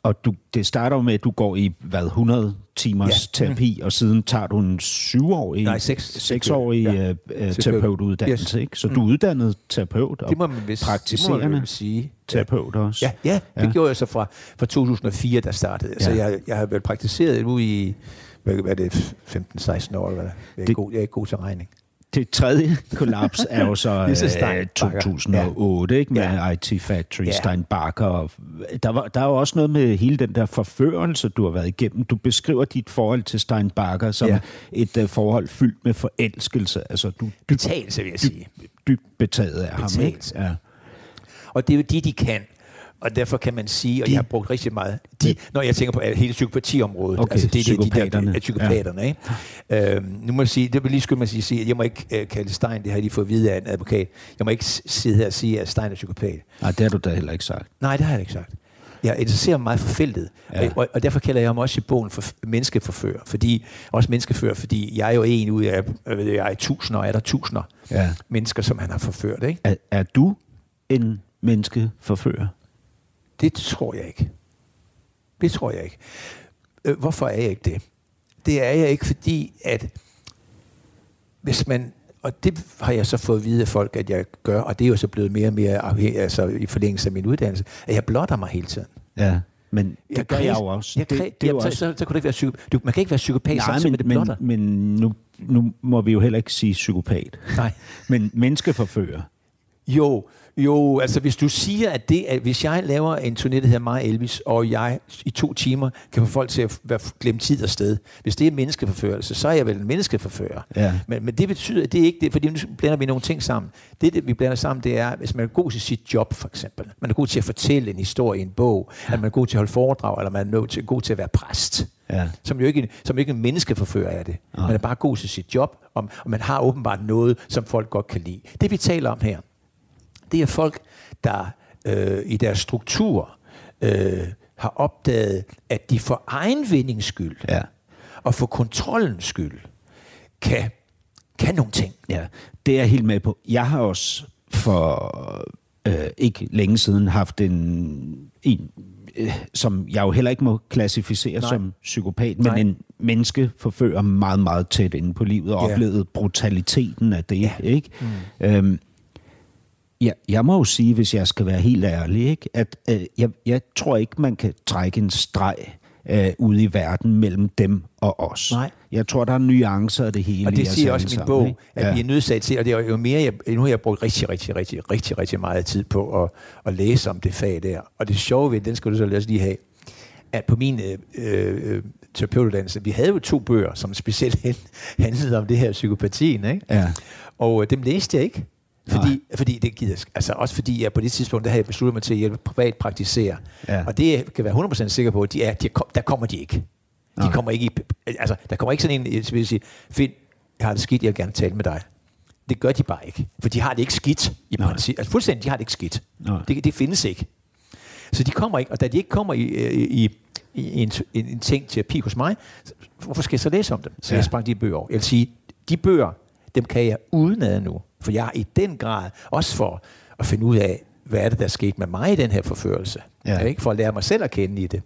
Speaker 1: Og du, det starter jo med, at du går i hvad, 100 timers
Speaker 2: Ja.
Speaker 1: terapi, og siden tager du en syvårig,
Speaker 2: Nej, seks-
Speaker 1: seksårig
Speaker 2: ja.
Speaker 1: uh,
Speaker 2: Terapeut.
Speaker 1: terapeutuddannelse.
Speaker 2: Yes.
Speaker 1: Ikke? Så du er uddannet terapeut og
Speaker 2: Det må man vist det må man
Speaker 1: praktiserende
Speaker 2: sige.
Speaker 1: terapeut også.
Speaker 2: Ja, ja, det
Speaker 1: Ja.
Speaker 2: gjorde jeg så fra, fra 2004, der startede. Ja. Så jeg, jeg har vel praktiseret nu i, hvad, hvad er det, 15-16 år, eller hvad? Jeg er,
Speaker 1: Det-
Speaker 2: det, god, jeg er ikke god til regning.
Speaker 1: Det tredje kollaps er jo så øh,
Speaker 2: Steinbacher.
Speaker 1: 2008, ikke, med
Speaker 2: Ja.
Speaker 1: IT Factory,
Speaker 2: Ja.
Speaker 1: Steinbacher. Og der, var, der er jo også noget med hele den der forførelse, du har været igennem. Du beskriver dit forhold til Steinbacher som
Speaker 2: Ja.
Speaker 1: et uh, forhold fyldt med forelskelse. Altså, du dybt,
Speaker 2: Betagelse, vil jeg sige.
Speaker 1: dybt betaget af ham. Ikke?
Speaker 2: Betagelse.
Speaker 1: Ja.
Speaker 2: Og det er jo det, de kan. Og derfor kan man sige, og
Speaker 1: De-
Speaker 2: jeg har brugt rigtig meget, de, når jeg tænker på hele psykopatiområdet,
Speaker 1: Okay,
Speaker 2: altså det er det, de
Speaker 1: psykopaterne.
Speaker 2: der, psykopaterne, ikke? Øhm, nu må jeg sige, det vil lige skynde mig at sige, sige, jeg må ikke øh, kalde Stein, det har jeg lige fået at vide af en advokat, jeg må ikke sidde her og sige, at Stein er psykopat.
Speaker 1: Nej, det har du da heller ikke sagt.
Speaker 2: Nej, det har jeg ikke sagt. Jeg interesserer mig meget for feltet,
Speaker 1: Ja.
Speaker 2: ja. og, og derfor kalder jeg mig også i bogen for menneskeforfører, fordi, også menneskefører, fordi jeg er jo en ud af, jeg jeg er tusinder, og er der tusinder
Speaker 1: Ja.
Speaker 2: mennesker, som han har forført, ikke?
Speaker 1: Er, er du en menneskeforfører?
Speaker 2: Det tror jeg ikke. Det tror jeg ikke. Øh, Hvorfor er jeg ikke det? Det er jeg ikke, fordi at hvis man, og det har jeg så fået at vide af folk, at jeg gør, og det er jo så blevet mere og mere altså i forlængelse af min uddannelse, at jeg blotter mig hele tiden.
Speaker 1: Ja. Men det gør jeg jo også.
Speaker 2: Jeg
Speaker 1: det, det jo
Speaker 2: jamen, så,
Speaker 1: også
Speaker 2: så, så, kan du ikke være psyko, du, man kan ikke være psykopat
Speaker 1: Nej,
Speaker 2: samtidig med det
Speaker 1: men,
Speaker 2: blotter.
Speaker 1: men, men nu, nu må vi jo heller ikke sige psykopat.
Speaker 2: Nej.
Speaker 1: Men menneskeforfører.
Speaker 2: Jo, jo, altså hvis du siger, at det at hvis jeg laver en turné, der hedder mig Elvis, og jeg i to timer kan få folk til at være, glemme tid og sted, hvis det er menneskeforførelse, så er jeg vel en menneskeforfører.
Speaker 1: Ja.
Speaker 2: Men, men det betyder, at det er ikke det, fordi nu blander vi nogle ting sammen. Det, det vi blander sammen, det er, hvis man er god til sit job, for eksempel. Man er god til at fortælle en historie i en bog, ja. at man er god til at holde foredrag, eller man er god til, god til at være præst.
Speaker 1: Ja.
Speaker 2: Som jo ikke, som ikke en menneskeforfører er det. Man er bare god til sit job, og, og man har åbenbart noget, som folk godt kan lide. Det vi taler om her, det er folk, der øh, i deres struktur øh, har opdaget, at de for egen vindings skyld
Speaker 1: Ja.
Speaker 2: og for kontrollens skyld kan, kan nogle ting.
Speaker 1: Ja, det er jeg helt med på. Jeg har også for øh, ikke længe siden haft en, en øh, som jeg jo heller ikke må klassificere
Speaker 2: Nej.
Speaker 1: som psykopat, men
Speaker 2: Nej.
Speaker 1: en menneske forfører meget, meget tæt inde på livet og
Speaker 2: Ja.
Speaker 1: oplevet brutaliteten af det.
Speaker 2: Ja.
Speaker 1: Ikke? Mm. Øhm, Ja, jeg må jo sige, hvis jeg skal være helt ærlig, ikke, at øh, jeg, jeg tror ikke, man kan trække en streg øh, ude i verden mellem dem og os.
Speaker 2: Nej.
Speaker 1: Jeg tror, der er nuancer af det hele
Speaker 2: Og det siger også min bog,
Speaker 1: ikke?
Speaker 2: at vi er nødsaget til, og det er jo mere, jeg, nu har jeg brugt rigtig, rigtig, rigtig, rigtig, rigtig meget tid på at, at læse om det fag der. Og det sjove ved, den skal du så også lige have, at på min øh, øh, terapeutuddannelse, vi havde jo to bøger, som specielt handlede om det her psykopatien, ikke?
Speaker 1: Ja.
Speaker 2: Og øh, dem læste jeg ikke. Fordi, fordi det gider, altså også fordi jeg på det tidspunkt, der havde jeg besluttet mig til at hjælpe privat praktisere.
Speaker 1: Ja.
Speaker 2: Og det kan være 100% sikker på, at de er, de er, der kommer de ikke. De
Speaker 1: Nej.
Speaker 2: kommer ikke i, altså, der kommer ikke sådan en, jeg vil sige, Finn, jeg har det skidt, jeg vil gerne tale med dig. Det gør de bare ikke. For de har det ikke skidt i
Speaker 1: Nej.
Speaker 2: Altså fuldstændig, de har det ikke skidt.
Speaker 1: Nej.
Speaker 2: Det, det findes ikke. Så de kommer ikke, og da de ikke kommer i, i, i, i en, en, en ting terapi hos mig, hvorfor skal jeg så læse om dem? Så
Speaker 1: Ja.
Speaker 2: jeg sprang de bøger over. Jeg vil sige, de bøger, dem kan jeg udenad nu. For jeg har i den grad, også for at finde ud af, hvad er det, der er sket med mig i den her forførelse.
Speaker 1: Ja.
Speaker 2: Ikke? For at lære mig selv at kende i det.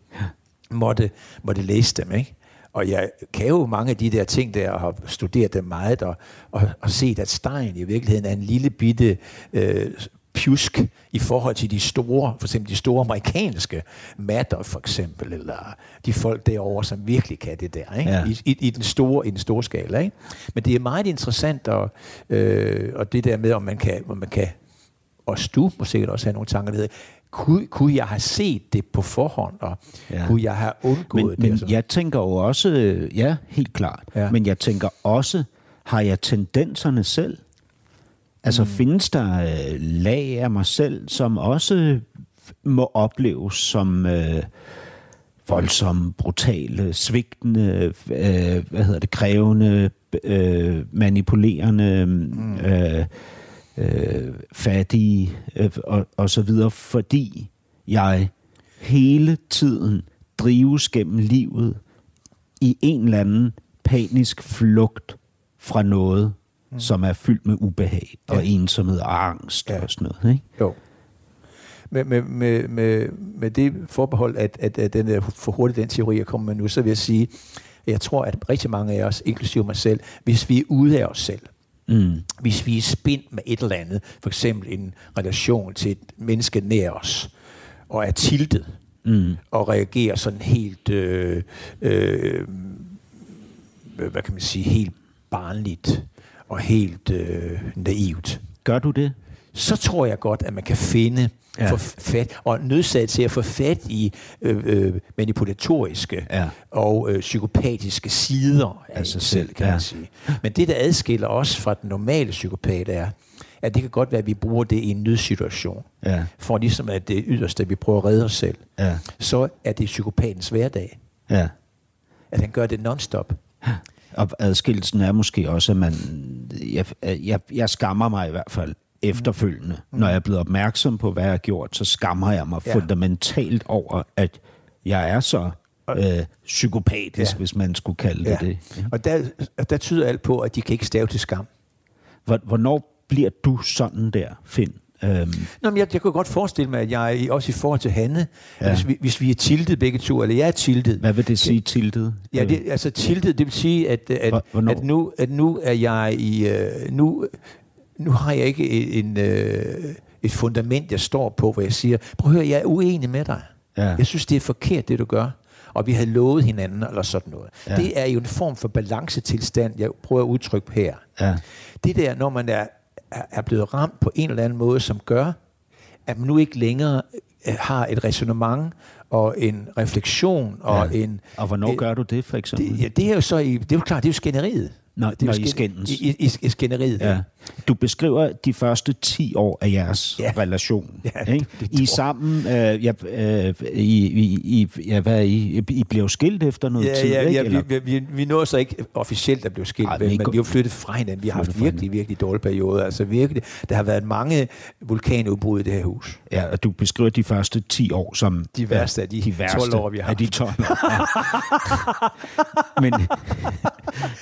Speaker 2: Måtte, måtte læse dem, ikke? Og jeg kan jo mange af de der ting der, og har studeret dem meget, og, og, og set, at Stein i virkeligheden er en lille bitte øh, pjusk i forhold til de store, for eksempel de store amerikanske matter for eksempel, eller de folk derovre, som virkelig kan det der, ikke?
Speaker 1: Ja.
Speaker 2: I, i, i, den store, i den store skala. Ikke? Men det er meget interessant, og, øh, og det der med, om man kan, om man kan også du må sikkert også have nogle tanker, der hedder, kunne, kunne jeg have set det på forhånd, og
Speaker 1: Ja.
Speaker 2: kunne jeg have undgået
Speaker 1: Men,
Speaker 2: det?
Speaker 1: men
Speaker 2: og sådan?
Speaker 1: jeg tænker jo også, ja, helt klart,
Speaker 2: Ja.
Speaker 1: men jeg tænker også, har jeg tendenserne selv? Altså mm. findes der øh, lag af mig selv, som også må opleves som øh, voldsomme, brutale, svigtende, øh, hvad hedder det, krævende, øh, manipulerende, mm. øh, øh, fattige øh, og, og så videre, fordi jeg hele tiden drives gennem livet i en eller anden panisk flugt fra noget, mm. som er fyldt med ubehag ja. og ensomhed og angst ja. Og sådan noget. Ikke?
Speaker 2: Jo. Med, med, med, med, med det forbehold, at, at, at den er for hurtigt den teori, jeg kommer med nu, så vil jeg sige, at jeg tror, at rigtig mange af os, inklusive mig selv, hvis vi er ude af os selv,
Speaker 1: Mm.
Speaker 2: hvis vi er spændt med et eller andet, for eksempel en relation til et menneske nær os, og er tiltet,
Speaker 1: Mm.
Speaker 2: og reagerer sådan helt, øh, øh, hvad kan man sige, helt barnligt og helt øh, naivt,
Speaker 1: Gør du det?
Speaker 2: så tror jeg godt, at man kan finde
Speaker 1: Ja.
Speaker 2: få fat, og nødsaget til at få fat i øh, øh, manipulatoriske
Speaker 1: Ja.
Speaker 2: og øh, psykopatiske sider af
Speaker 1: Af sig
Speaker 2: selv, kan
Speaker 1: ja.
Speaker 2: man sige. Men det, der adskiller os fra den normale psykopat, er, at det kan godt være, at vi bruger det i en nødsituation.
Speaker 1: Ja.
Speaker 2: For ligesom at det yderste, at vi prøver at redde os selv.
Speaker 1: Ja.
Speaker 2: Så er det psykopatens hverdag.
Speaker 1: Ja.
Speaker 2: At han gør det non-stop.
Speaker 1: Og adskillelsen er måske også, at man... Jeg, jeg, jeg skammer mig i hvert fald efterfølgende. Mm. Når jeg er blevet opmærksom på, hvad jeg har gjort, så skammer jeg mig ja.
Speaker 2: Ja.
Speaker 1: fundamentalt over, at jeg er så øh, psykopatisk, ja.
Speaker 2: Ja.
Speaker 1: hvis man skulle kalde det det. ikke?
Speaker 2: Og der, der tyder alt på, at de kan ikke stave til skam.
Speaker 1: Hvor- Hvornår bliver du sådan der, Finn? Øhm,
Speaker 2: Nå, men jeg, jeg kunne godt forestille mig, at jeg også i forhold til Hanne,
Speaker 1: Ja.
Speaker 2: ja. hvis, vi, hvis vi er tiltet begge to, eller jeg er tiltet.
Speaker 1: hvad vil det sige, tiltet?
Speaker 2: Ja, det, altså tiltet, det vil sige, at, at,
Speaker 1: Hvor- hvornår?
Speaker 2: at, nu, at nu er jeg i... Øh, nu, nu har jeg ikke en, øh, et fundament, jeg står på, hvor jeg siger, prøv at høre, jeg er uenig med dig.
Speaker 1: Ja.
Speaker 2: Jeg synes, det er forkert, det du gør. Og vi havde lovet hinanden, eller sådan noget.
Speaker 1: Ja.
Speaker 2: Det er jo en form for balancetilstand, jeg prøver at udtrykke her.
Speaker 1: Ja.
Speaker 2: Det der, når man er er, blevet ramt på en eller anden måde, som gør, at man nu ikke længere øh, har et resonemang og en refleksion og
Speaker 1: Ja.
Speaker 2: en...
Speaker 1: Og hvornår
Speaker 2: øh,
Speaker 1: gør du det, for eksempel?
Speaker 2: det, ja, det er jo så i, det er jo klart, det er jo skænderiet.
Speaker 1: Når-
Speaker 2: det er
Speaker 1: når I
Speaker 2: skænd-
Speaker 1: skændes.
Speaker 2: I, i, i skænderiet.
Speaker 1: Ja. Du beskriver de første 10 år af jeres
Speaker 2: Ja.
Speaker 1: relation.
Speaker 2: Ja,
Speaker 1: ikke?
Speaker 2: det
Speaker 1: I
Speaker 2: tror
Speaker 1: er sammen, øh, ja, øh, I, I, I, ja, hvad I? I bliver jo skilt efter noget
Speaker 2: Ja,
Speaker 1: tid,
Speaker 2: ja,
Speaker 1: ikke?
Speaker 2: ja
Speaker 1: Eller?
Speaker 2: vi, vi, vi, nåede så ikke officielt at blive skilt,
Speaker 1: Ej, men
Speaker 2: men,
Speaker 1: I
Speaker 2: vi har flyttet fra hinanden. Vi har haft virkelig, virkelig dårlige perioder. Altså virkelig, der har været mange vulkanudbrud i det her hus.
Speaker 1: Ja, og du beskriver de første 10 år som...
Speaker 2: De værste af de 12 år, vi har
Speaker 1: Af de 12 år, ja. Men,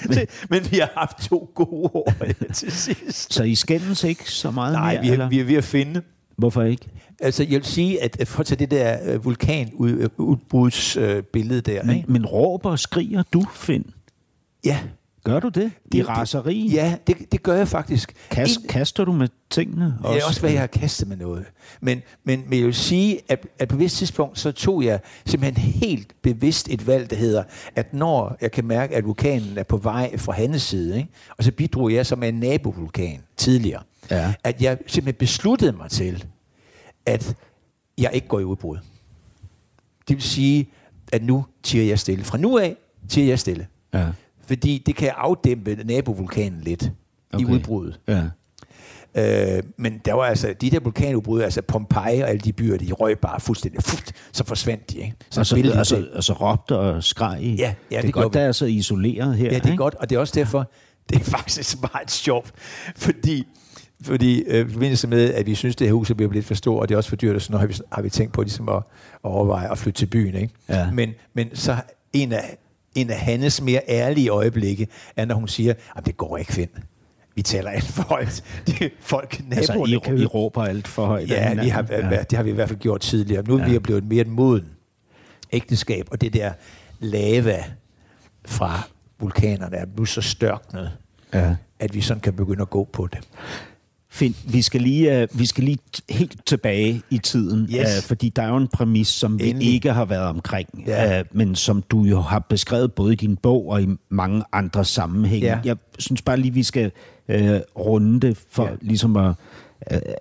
Speaker 2: Men, men vi har haft to gode år til sidst.
Speaker 1: så I skændes ikke så meget
Speaker 2: Nej,
Speaker 1: mere,
Speaker 2: vi er, vi er ved at finde.
Speaker 1: Hvorfor ikke?
Speaker 2: Altså, jeg vil sige, at for at tage det der øh, vulkanudbrudsbillede der,
Speaker 1: Men,
Speaker 2: ikke?
Speaker 1: men råber og skriger du, Finn?
Speaker 2: Ja,
Speaker 1: Gør du det? I
Speaker 2: Det-
Speaker 1: raseri?
Speaker 2: ja det, det gør jeg faktisk.
Speaker 1: Kast,
Speaker 2: En-
Speaker 1: kaster du med tingene?
Speaker 2: Det er også, hvad jeg har kastet med noget. Men, men, men jeg vil sige, at, at på et vist tidspunkt, så tog jeg simpelthen helt bevidst et valg, der hedder, at når jeg kan mærke, at vulkanen er på vej fra hendes side, ikke? og så bidrog jeg som en nabovulkan tidligere,
Speaker 1: Ja.
Speaker 2: at jeg simpelthen besluttede mig til, at jeg ikke går i udbrud. Det vil sige, at nu tiger jeg stille. Fra nu af tiger jeg stille.
Speaker 1: Ja.
Speaker 2: Fordi det kan afdæmpe nabovulkanen lidt okay. i udbruddet.
Speaker 1: Ja.
Speaker 2: Øh, men der var altså, de der vulkanudbrud, altså Pompeji og alle de byer, de røg bare fuldstændig, fuft, så forsvandt de, ikke?
Speaker 1: Og så, og, så, og så råbte og skreg.
Speaker 2: Ja, ja,
Speaker 1: det,
Speaker 2: det
Speaker 1: er godt,
Speaker 2: vi.
Speaker 1: der er så isoleret her.
Speaker 2: Ja, det er
Speaker 1: ikke?
Speaker 2: godt, og det er også derfor, det er faktisk meget sjovt, fordi, fordi øh, i forbindelse med, at vi synes, det her hus er blevet lidt for stort, og det er også for dyrt, og sådan noget, har vi, har vi tænkt på ligesom at, at overveje at flytte til byen. Ikke?
Speaker 1: Ja.
Speaker 2: Men, men så en af, en af Hannes mere ærlige øjeblikke, er, når hun siger, at det går ikke, Finn. Vi taler alt for højt. Det, folk,
Speaker 1: Altså,
Speaker 2: naboerne
Speaker 1: I,
Speaker 2: kan
Speaker 1: I
Speaker 2: høre-
Speaker 1: råber alt for højt.
Speaker 2: Ja, vi har, ja. det har vi i hvert fald gjort tidligere. Nu er vi blevet mere moden ægteskab, og det der lava fra vulkanerne er nu så størknet,
Speaker 1: Ja.
Speaker 2: at vi sådan kan begynde at gå på det.
Speaker 1: Finn, vi skal lige, uh, vi skal lige helt tilbage i tiden,
Speaker 2: Yes.
Speaker 1: uh, fordi der er jo en præmis, som vi
Speaker 2: Endelig.
Speaker 1: ikke har været omkring,
Speaker 2: Ja.
Speaker 1: uh, men som du jo har beskrevet både i din bog og i mange andre sammenhænge.
Speaker 2: Ja.
Speaker 1: Jeg synes bare lige, vi skal uh, runde det for
Speaker 2: Ja.
Speaker 1: ligesom at,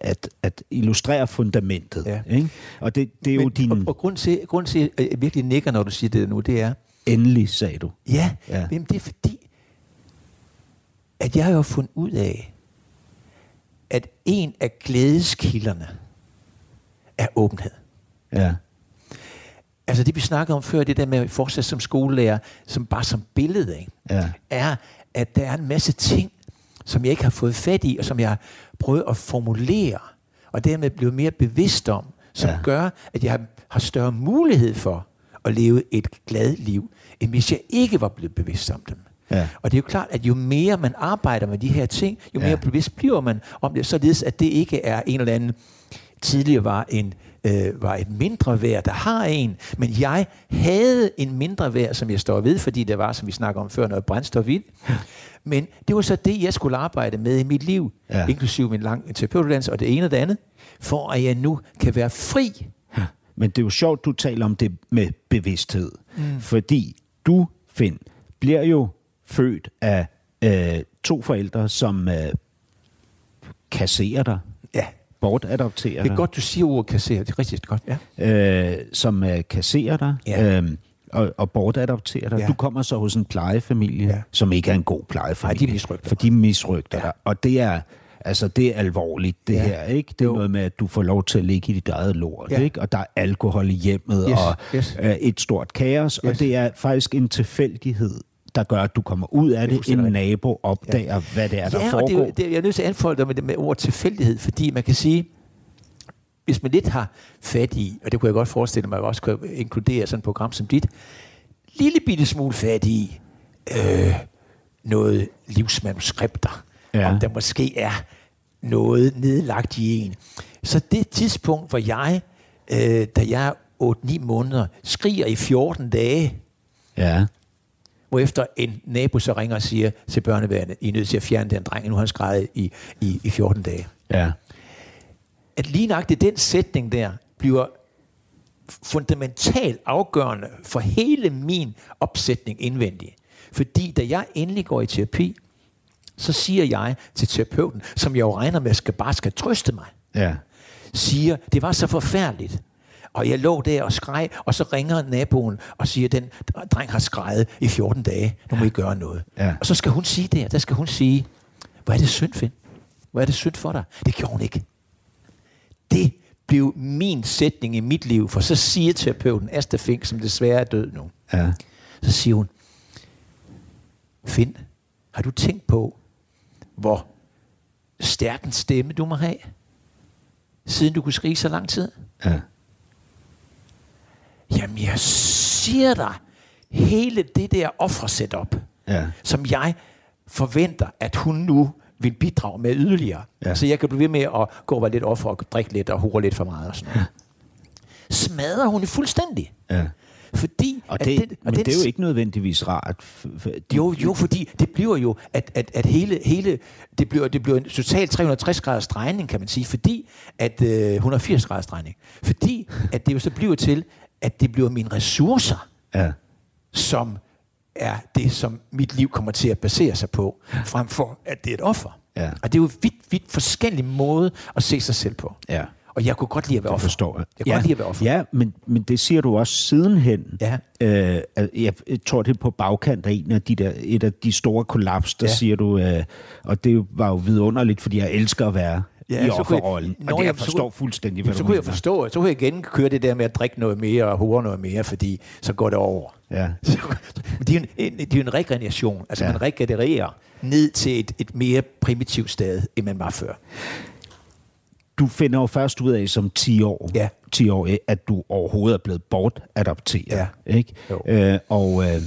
Speaker 1: at, at illustrere fundamentet.
Speaker 2: Ja.
Speaker 1: Ikke? Og det, det er jo
Speaker 2: Men,
Speaker 1: din...
Speaker 2: og, og grund til, grund til, at jeg virkelig nikker, når du siger det nu, det er,
Speaker 1: Endelig, sagde du.
Speaker 2: ja,
Speaker 1: Ja.
Speaker 2: ja. Jamen, det er fordi, at jeg har jo fundet ud af, at en af glædeskilderne er åbenhed.
Speaker 1: Ja.
Speaker 2: Altså det, vi snakkede om før, det der med at fortsætte som skolelærer, som bare som billede, ikke?
Speaker 1: Ja.
Speaker 2: er, at der er en masse ting, som jeg ikke har fået fat i, og som jeg har prøvet at formulere, og dermed blive mere bevidst om, som
Speaker 1: Ja.
Speaker 2: gør, at jeg har, har større mulighed for at leve et glad liv, end hvis jeg ikke var blevet bevidst om dem.
Speaker 1: Ja.
Speaker 2: Og det er jo klart, at jo mere man arbejder med de her ting, jo mere
Speaker 1: Ja.
Speaker 2: bevidst bliver man om det, således at det ikke er en eller anden tidligere var en øh, var et mindre værd, der har en, men jeg havde en mindre værd, som jeg står ved, fordi der var, som vi snakker om før, noget brændstof i. Men det var så det, jeg skulle arbejde med i mit liv,
Speaker 1: ja.
Speaker 2: inklusive min lang terapeutuddannelse og det ene og det andet, for at jeg nu kan være fri.
Speaker 1: Ja. Men det er jo sjovt, du taler om det med bevidsthed. Mm. Fordi du, Finn, bliver jo født af øh, to forældre, som øh, kasserer dig,
Speaker 2: Ja,
Speaker 1: bortadopterer
Speaker 2: det er
Speaker 1: dig.
Speaker 2: godt, du siger ordet kassere. Det er rigtig godt, ja.
Speaker 1: øh, som øh, kasserer dig
Speaker 2: Ja.
Speaker 1: øhm, og, og bortadopterer dig.
Speaker 2: Ja.
Speaker 1: Du kommer så hos en plejefamilie,
Speaker 2: Ja.
Speaker 1: som ikke er en god plejefamilie.
Speaker 2: Nej, de misrøgter
Speaker 1: For de misrygter
Speaker 2: Ja.
Speaker 1: dig. Og det er, altså, det er alvorligt, det
Speaker 2: Ja.
Speaker 1: her. ikke? Det er
Speaker 2: Jo.
Speaker 1: noget med, at du får lov til at ligge i dit eget lort.
Speaker 2: Ja.
Speaker 1: Ikke? Og der er alkohol i hjemmet,
Speaker 2: Yes,
Speaker 1: og
Speaker 2: yes.
Speaker 1: øh, et stort kaos. Og
Speaker 2: Yes.
Speaker 1: det er faktisk en tilfældighed, der gør, at du kommer ud af
Speaker 2: Det.
Speaker 1: En nabo opdager, ja. hvad det er, der
Speaker 2: ja,
Speaker 1: foregår.
Speaker 2: det, er det, jeg er nødt til at anfolde dig med det med ordet tilfældighed, fordi man kan sige, hvis man lidt har fat i, og det kunne jeg godt forestille mig, at jeg også kunne inkludere sådan et program som dit, lille bitte smule fat i øh, noget livsmanuskripter,
Speaker 1: ja.
Speaker 2: om der måske er noget nedlagt i en. Så det tidspunkt, hvor jeg, øh, da jeg er 8-9 måneder, skriger i 14 dage,
Speaker 1: Ja.
Speaker 2: Hvorefter en nabo så ringer og siger til børneværende, I er nødt til at fjerne den dreng, nu har han skrevet i, i, i 14 dage.
Speaker 1: ja.
Speaker 2: At lige nøjagtigt den sætning der bliver fundamentalt afgørende for hele min opsætning indvendig. Fordi da jeg endelig går i terapi, så siger jeg til terapeuten, som jeg jo regner med skal bare skal trøste mig,
Speaker 1: Ja.
Speaker 2: siger, det var så forfærdeligt. Og jeg lå der og skreg, og så ringer naboen og siger, den dreng har skrejet i 14 dage, nu må I gøre noget.
Speaker 1: Ja.
Speaker 2: Og så skal hun sige det, der skal hun sige, hvor er det synd, Finn? Hvor er det synd for dig? Det gjorde hun ikke. Det blev min sætning i mit liv, for så siger terapeuten Asta Fink, som desværre er død nu,
Speaker 1: Ja.
Speaker 2: så siger hun, Finn, har du tænkt på, hvor stærk en stemme du må have, siden du kunne skrige så lang tid?
Speaker 1: Ja.
Speaker 2: Jamen, jeg siger dig, hele det der offer-setup,
Speaker 1: Ja.
Speaker 2: som jeg forventer, at hun nu vil bidrage med yderligere.
Speaker 1: Ja.
Speaker 2: Ja. Så jeg kan blive ved med at gå og være lidt offer og drikke lidt og hore lidt for meget og sådan noget. Smadrer hun fuldstændig.
Speaker 1: ja.
Speaker 2: Fordi
Speaker 1: Og
Speaker 2: at
Speaker 1: det,
Speaker 2: den,
Speaker 1: men
Speaker 2: den,
Speaker 1: det er jo ikke nødvendigvis rart. de-
Speaker 2: Jo, jo, fordi det bliver jo, at, at, at hele, hele det, bliver, det bliver en total 360 graders drejning, kan man sige, fordi at øh, 180 graders drejning. Fordi at det jo så bliver til, at det bliver mine ressourcer,
Speaker 1: Ja.
Speaker 2: som er det, som mit liv kommer til at basere sig på, frem for at det er et offer.
Speaker 1: Ja.
Speaker 2: Og det er jo vidt, vidt forskellige måde at se sig selv på.
Speaker 1: Ja.
Speaker 2: Og jeg kunne godt lide at være
Speaker 1: Det
Speaker 2: offer.
Speaker 1: forstår jeg.
Speaker 2: Jeg kunne
Speaker 1: ja.
Speaker 2: godt lide at være offer.
Speaker 1: Ja, men, men det siger du også sidenhen.
Speaker 2: Ja.
Speaker 1: Øh, jeg tror, det er på bagkant af en af de der, et af de store kollaps, der. Ja. siger du, øh, og det var jo vidunderligt, fordi jeg elsker at være ja, i
Speaker 2: så
Speaker 1: offerrollen. Og det, jeg
Speaker 2: så
Speaker 1: forstår fuldstændig, hvad
Speaker 2: så
Speaker 1: du
Speaker 2: kunne jeg forstå, så kunne jeg igen køre det der med at drikke noget mere og hore noget mere, fordi så går det over.
Speaker 1: Ja.
Speaker 2: Så- det er jo en, det er en regeneration. Altså
Speaker 1: Ja.
Speaker 2: man regenererer ned til et, et mere primitivt sted, end man var før.
Speaker 1: Du finder jo først ud af som 10 år,
Speaker 2: Ja.
Speaker 1: 10 år at du overhovedet er blevet bortadopteret.
Speaker 2: Ja.
Speaker 1: Ikke?
Speaker 2: Jo.
Speaker 1: Øh, og, øh,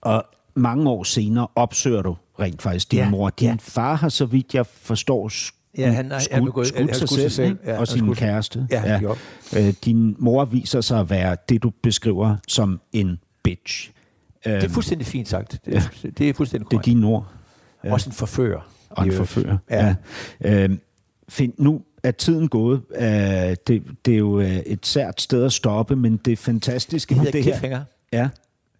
Speaker 1: og mange år senere opsøger du rent faktisk din
Speaker 2: Ja,
Speaker 1: mor. Din
Speaker 2: ja.
Speaker 1: far har, så vidt jeg forstår,
Speaker 2: Ja, han har- han har begået-
Speaker 1: skudt,
Speaker 2: har
Speaker 1: sig
Speaker 2: skudt
Speaker 1: selv,
Speaker 2: sig selv,
Speaker 1: ikke?
Speaker 2: ja,
Speaker 1: og sin
Speaker 2: skudt-
Speaker 1: kæreste.
Speaker 2: Ja, gjorde.
Speaker 1: Øh, din mor viser sig at være det, du beskriver som en bitch.
Speaker 2: Det er fuldstændig fint sagt. Det er, det er fuldstændig
Speaker 1: Øhm, Det er
Speaker 2: korrekt.
Speaker 1: din ord.
Speaker 2: Ja. Også en forfører.
Speaker 1: Og en forfører.
Speaker 2: Ja.
Speaker 1: ja. Øhm, find, nu er tiden gået. Øh, det, det er jo øh, et sært sted at stoppe, men det fantastiske
Speaker 2: Det hedder
Speaker 1: det her...
Speaker 2: cliffhanger.
Speaker 1: Ja.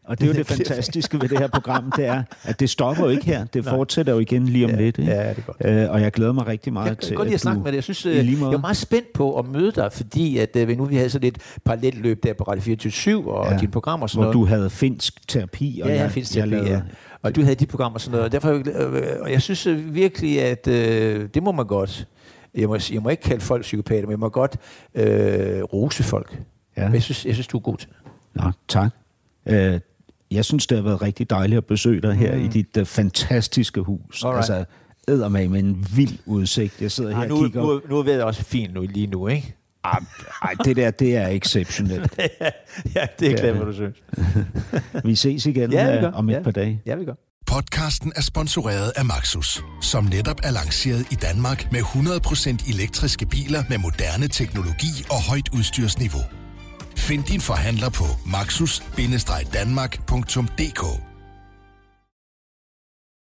Speaker 1: Og det er jo det fantastiske ved det her program, det er, at det stopper jo ikke her. Det fortsætter jo igen lige om
Speaker 2: Ja,
Speaker 1: lidt. Ikke?
Speaker 2: ja, det er godt.
Speaker 1: Øh, og jeg glæder mig rigtig meget
Speaker 2: Jeg
Speaker 1: til,
Speaker 2: godt lide at snakke med dig. Jeg synes, øh,
Speaker 1: lige måde.
Speaker 2: jeg er meget spændt på at møde dig, fordi at, øh, nu vi havde sådan et parallelt løb der på Radio 24 og
Speaker 1: Ja.
Speaker 2: dine programmer og sådan
Speaker 1: hvor
Speaker 2: noget.
Speaker 1: du havde finsk terapi, og
Speaker 2: Ja,
Speaker 1: jeg,
Speaker 2: jeg findes
Speaker 1: jeg lavede,
Speaker 2: ja. Og du havde de programmer og sådan noget. Og, derfor, øh, og jeg synes øh, virkelig, at øh, det må man godt. Jeg må, jeg må ikke kalde folk psykopater, men jeg må godt øh, rose folk.
Speaker 1: Ja.
Speaker 2: Men Jeg synes, jeg synes, du er god til det.
Speaker 1: Nå, tak. Øh, jeg synes, det har været rigtig dejligt at besøge dig her mm. i dit uh, fantastiske hus.
Speaker 2: Alright.
Speaker 1: Altså, eddermag med en vild udsigt. Jeg sidder her
Speaker 2: Ej,
Speaker 1: og
Speaker 2: nu,
Speaker 1: kigger...
Speaker 2: nu, nu er vejret også fint nu, lige nu, ikke?
Speaker 1: Ej, det der, det er exceptionelt.
Speaker 2: ja, det er klart, hvad du synes.
Speaker 1: Vi ses igen
Speaker 2: Ja, vi
Speaker 1: øh, om et
Speaker 2: Ja.
Speaker 1: par dage.
Speaker 2: Ja, vi gør.
Speaker 3: Podcasten er sponsoreret af Maxus, som netop er lanceret i Danmark med 100% elektriske biler med moderne teknologi og højt udstyrsniveau. Find din forhandler på maxus-danmark.dk